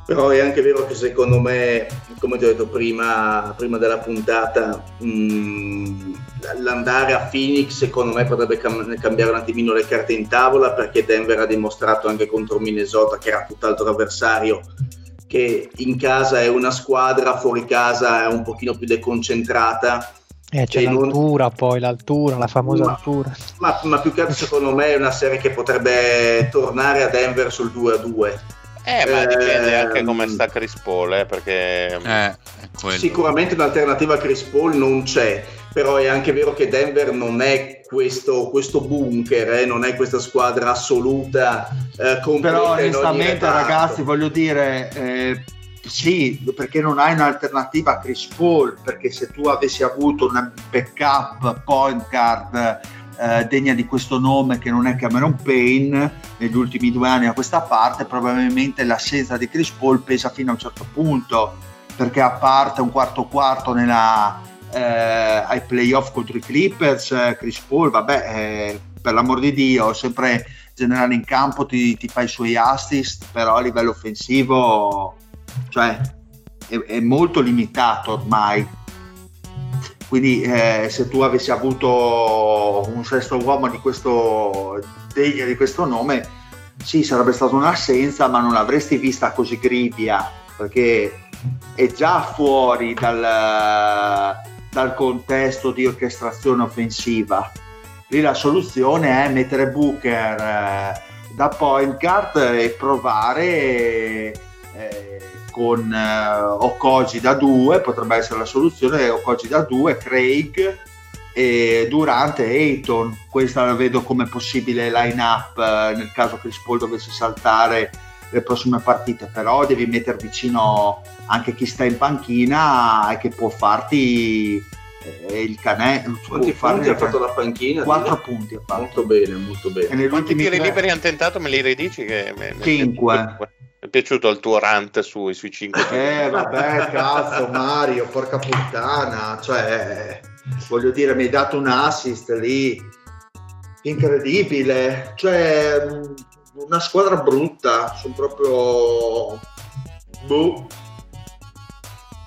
però è anche vero che secondo me, come ti ho detto prima, prima della puntata, mh, l'andare a Phoenix secondo me potrebbe cam- cambiare un attimino le carte in tavola perché Denver ha dimostrato anche contro Minnesota che era tutt'altro avversario che in casa è una squadra, fuori casa è un pochino più deconcentrata. Eh, c'è l'altura non... poi, l'altura, la famosa ma, altura. Ma, ma, più che altro secondo me è una serie che potrebbe tornare a Denver sul 2 a 2 eh, ma dipende anche ehm, come sta Chris Paul, eh, perché eh, sicuramente un'alternativa a Chris Paul non c'è, però è anche vero che Denver non è questo, questo bunker, eh, non è questa squadra assoluta. Eh, però onestamente ragazzi voglio dire... Eh, sì, perché non hai un'alternativa a Chris Paul, perché se tu avessi avuto un backup point guard eh, degna di questo nome che non è Cameron Payne negli ultimi due anni a questa parte probabilmente l'assenza di Chris Paul pesa fino a un certo punto perché a parte un quarto quarto nella, eh, ai playoff contro i Clippers eh, Chris Paul vabbè eh, per l'amor di Dio sempre generale in campo ti, ti fa i suoi assist però a livello offensivo cioè è, è molto limitato ormai quindi eh, se tu avessi avuto un sesto uomo di questo degno di questo nome, sì, sarebbe stata un'assenza, ma non l'avresti vista così grivia, perché è già fuori dal, dal contesto di orchestrazione offensiva. Lì la soluzione è mettere Booker eh, da point guard e provare eh, con eh, Okoji da 2, potrebbe essere la soluzione, Okoji da 2, Craig e Durante e Ayton, questa la vedo come possibile line up eh, nel caso che Paul dovesse saltare le prossime partite, però devi mettere vicino anche chi sta in panchina e che può farti eh, il canè quanti punti ha fatto la panchina? 4 punti ha fatto. molto bene molto bene. E quanti tiri liberi hanno tentato me li ridici che 5 mi è piaciuto il tuo rant sui, sui 5 Eh vabbè, cazzo Mario, porca puttana, cioè voglio dire mi hai dato un assist lì incredibile, cioè una squadra brutta, sono proprio boh.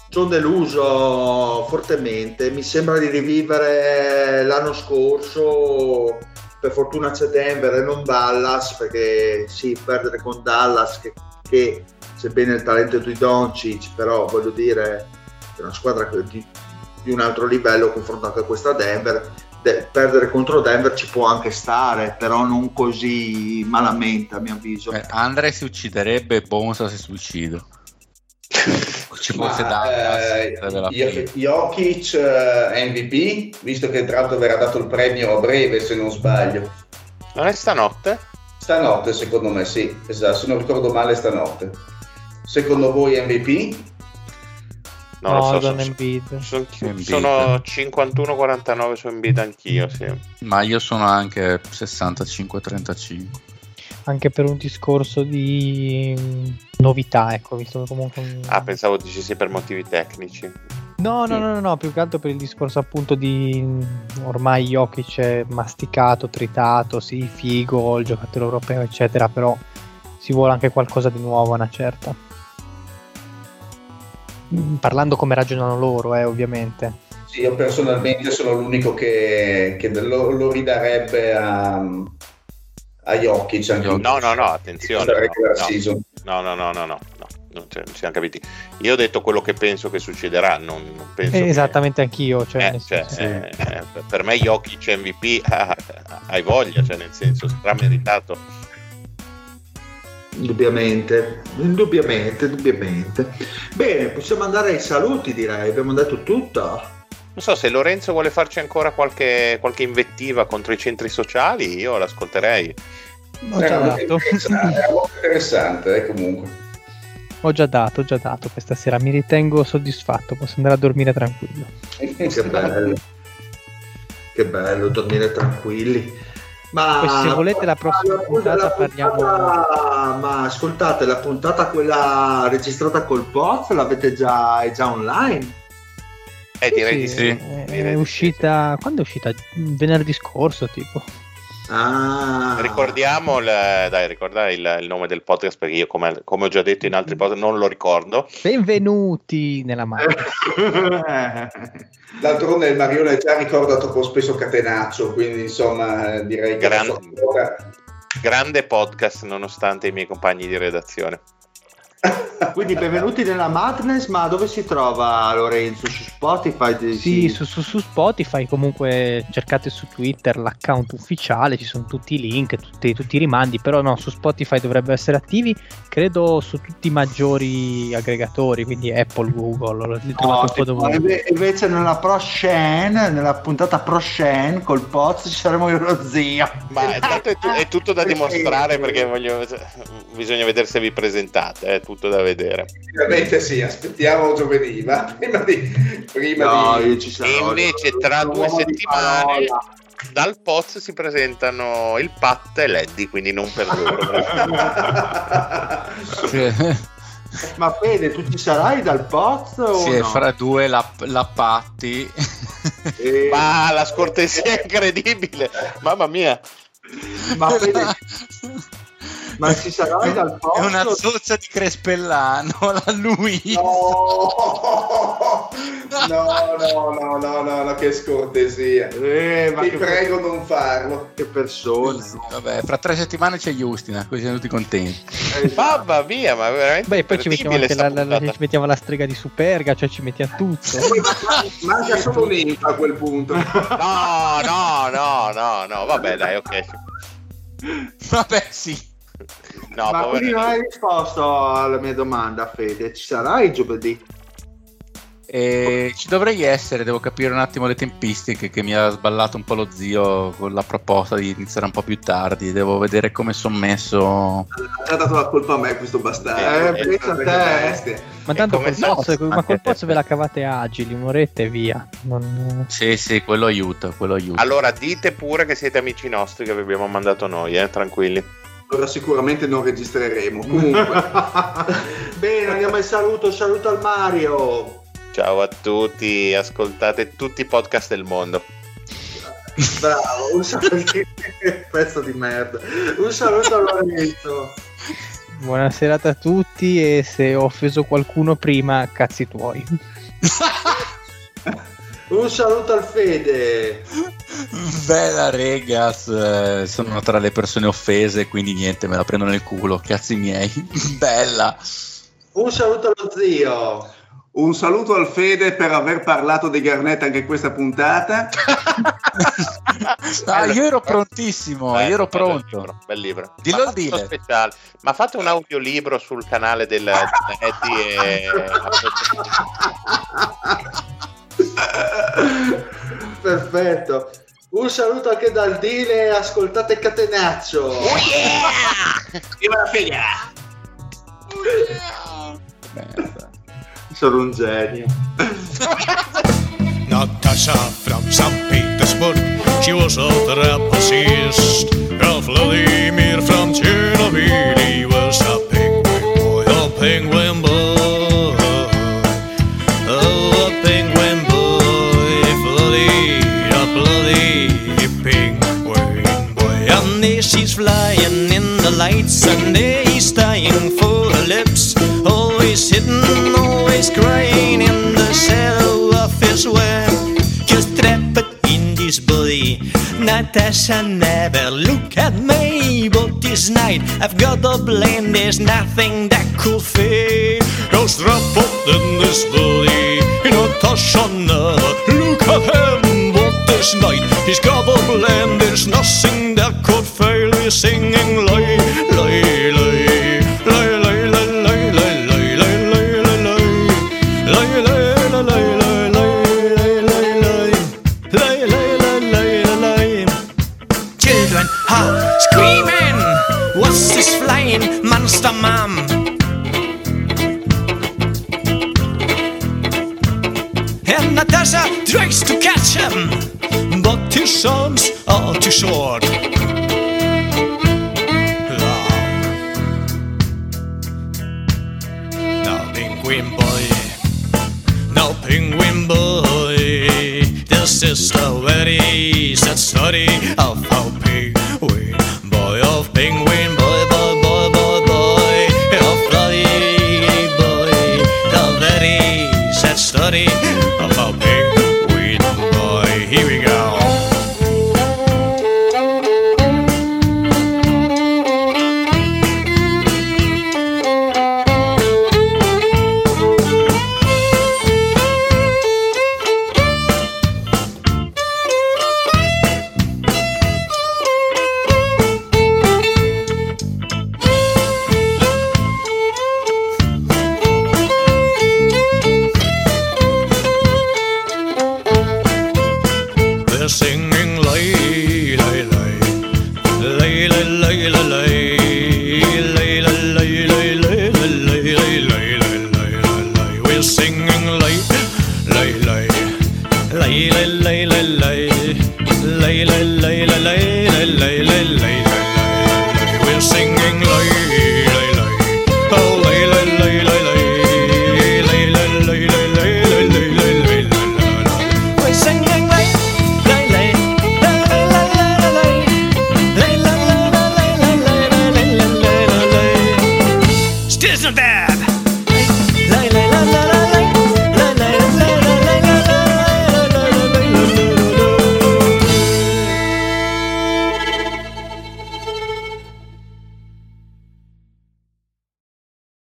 Sono deluso fortemente, mi sembra di rivivere l'anno scorso per fortuna c'è Denver e non Dallas perché sì, perdere con Dallas che che sebbene il talento di Doncic, però voglio dire, è una squadra di, di un altro livello confrontata a questa Denver, de- perdere contro Denver ci può anche stare, però non così malamente a mio avviso. Eh, Andre si ucciderebbe e Bonsa si suicida. Ci fosse Ma, da eh, Jokic eh, MVP, visto che tra l'altro verrà dato il premio a breve se non sbaglio. Non è stanotte? Stanotte secondo me sì, esatto, se non ricordo male stanotte. Secondo voi MVP? No, lo so. Sono, Embiid. sono- sono 51-49 su Embiid anch'io, sì. Ma io sono anche 65-35. Anche per un discorso di mm, novità, ecco, visto comunque... un- Ah, pensavo dicessi per motivi tecnici. No, no, no, no, no, più che altro per il discorso appunto di ormai Jokic è masticato, tritato, sì, figo, il giocatore europeo, eccetera, però si vuole anche qualcosa di nuovo, una certa. Mm, Parlando come ragionano loro, eh, ovviamente. Sì, io personalmente sono l'unico che, che lo, lo ridarebbe a, a Jokic. Anche Jokic. No, no, no, attenzione. No, no, no, no, no, no, non, ci- non ci siamo capiti. Io ho detto quello che penso che succederà, non, non penso Eh, che- esattamente anch'io, cioè, Eh, cioè, eh, eh, per me Jokic MVP ah, hai voglia, cioè nel senso strameritato. Indubbiamente, indubbiamente, indubbiamente. Bene, possiamo andare ai saluti direi, abbiamo detto tutto. Non so se Lorenzo vuole farci ancora qualche, qualche invettiva contro i centri sociali, io l'ascolterei. Già Era molto dato. interessante, era molto interessante eh, comunque. Ho già dato, ho già dato questa sera, mi ritengo soddisfatto, posso andare a dormire tranquillo. Che bello. Che bello dormire tranquilli. Ma Poi se volete la prossima puntata parliamo- puntata- Ma ascoltate, la puntata quella registrata col Poz l'avete già, è già online? Eh, direi di Sì, sì. È, è sì. uscita, quando è uscita? Venerdì scorso, tipo. Ah. Ricordiamo, il, dai, ricorda il, il nome del podcast perché io, come, come ho già detto in altri podcast, non lo ricordo. Benvenuti nella macchina. D'altronde il Marione già ricorda troppo spesso Catenaccio, quindi insomma direi che Gran- Grande podcast nonostante i miei compagni di redazione. Quindi benvenuti nella Madness, ma dove si trova Lorenzo? Su Spotify? Sì, su, su- su Spotify comunque cercate su Twitter l'account ufficiale, ci sono tutti i link, tutti, tutti i rimandi, però no, su Spotify dovrebbero essere attivi, credo su tutti i maggiori aggregatori, quindi Apple, Google, li trovate un po' dovunque. Inve- Invece nella Pro Shen, nella puntata Pro Shen col Poz ci saremo io e lo zio. Ma intanto è, tu- è tutto da dimostrare perché voglio- bisogna vedere se vi presentate, è tutto da vedere. Finalmente sì, aspettiamo giovedì, ma prima di... Prima No, di... io ci sarò. E invece tra due settimane parola. dal Poz si presentano il Pat e l'Eddy, quindi non per loro. Ma Fede, tu ci sarai dal Poz Sì, no? fra due la, la Patti. Eh, Ma la scortesia è incredibile, mamma mia. ma Fede, ma ci sarai dal Poz? È una zozza di Crespellano, la lui. No, no, no, no, no, no, no, che scortesia. Eh, ma Ti che, prego non farlo. che persone. Vabbè, fra tre settimane c'è Justina, così siamo tutti contenti. Eh, Mamma mia, ma veramente Beh, poi ci mettiamo, la, la- la- ci mettiamo la strega di Superga, cioè ci mettiamo tutto. Manca solo un'infa a quel punto. No, no, no, no, no, vabbè, dai, ok. Vabbè, sì. No, ma quindi non hai risposto alla mia domanda, Fede. Ci sarai giovedì? E ci dovrei essere, devo capire un attimo le tempistiche che mi ha sballato un po' lo zio con la proposta di iniziare un po' più tardi. Devo vedere come sono messo. Ha dato la colpa a me questo bastardo. Eh, pensa a te, bestia. Ma tanto col no, pozzo, ma anche col pozzo ve la cavate agili, un'oretta e via. Non- Sì, sì, quello aiuta, quello aiuta. Allora, dite pure che siete amici nostri che vi abbiamo mandato noi, eh, tranquilli. Allora sicuramente non registreremo. Comunque, Bene, andiamo al saluto. Saluto al Mario. Ciao a tutti, ascoltate tutti i podcast del mondo. Bravo, un saluto. Pezzo di merda. Un saluto a Lorenzo. Buona serata a tutti e se ho offeso qualcuno prima, cazzi tuoi. Un saluto al Fede. Bella regas, eh, sono tra le persone offese, quindi niente, me la prendo nel culo, cazzi miei. Bella. Un saluto allo zio. Un saluto al Fede per aver parlato di Garnett anche in questa puntata. ah, io ero prontissimo, Eh, io ero pronto. libro, bel libro. Dillo Ma al fate dealer. uno speciale. Ma fate un audiolibro sul canale del, del Eddie e Perfetto. Un saluto anche dal Dile, ascoltate Catenaccio. Viva la figlia! Merda. Sono un genio. Natasha from St. Petersburg, she was a trapezist. Vladimir from Natasha never look at me, but this night I've got a blame. There's nothing that could fade. Just trapped in this body. Natasha never look at him, but this night he's got a blame.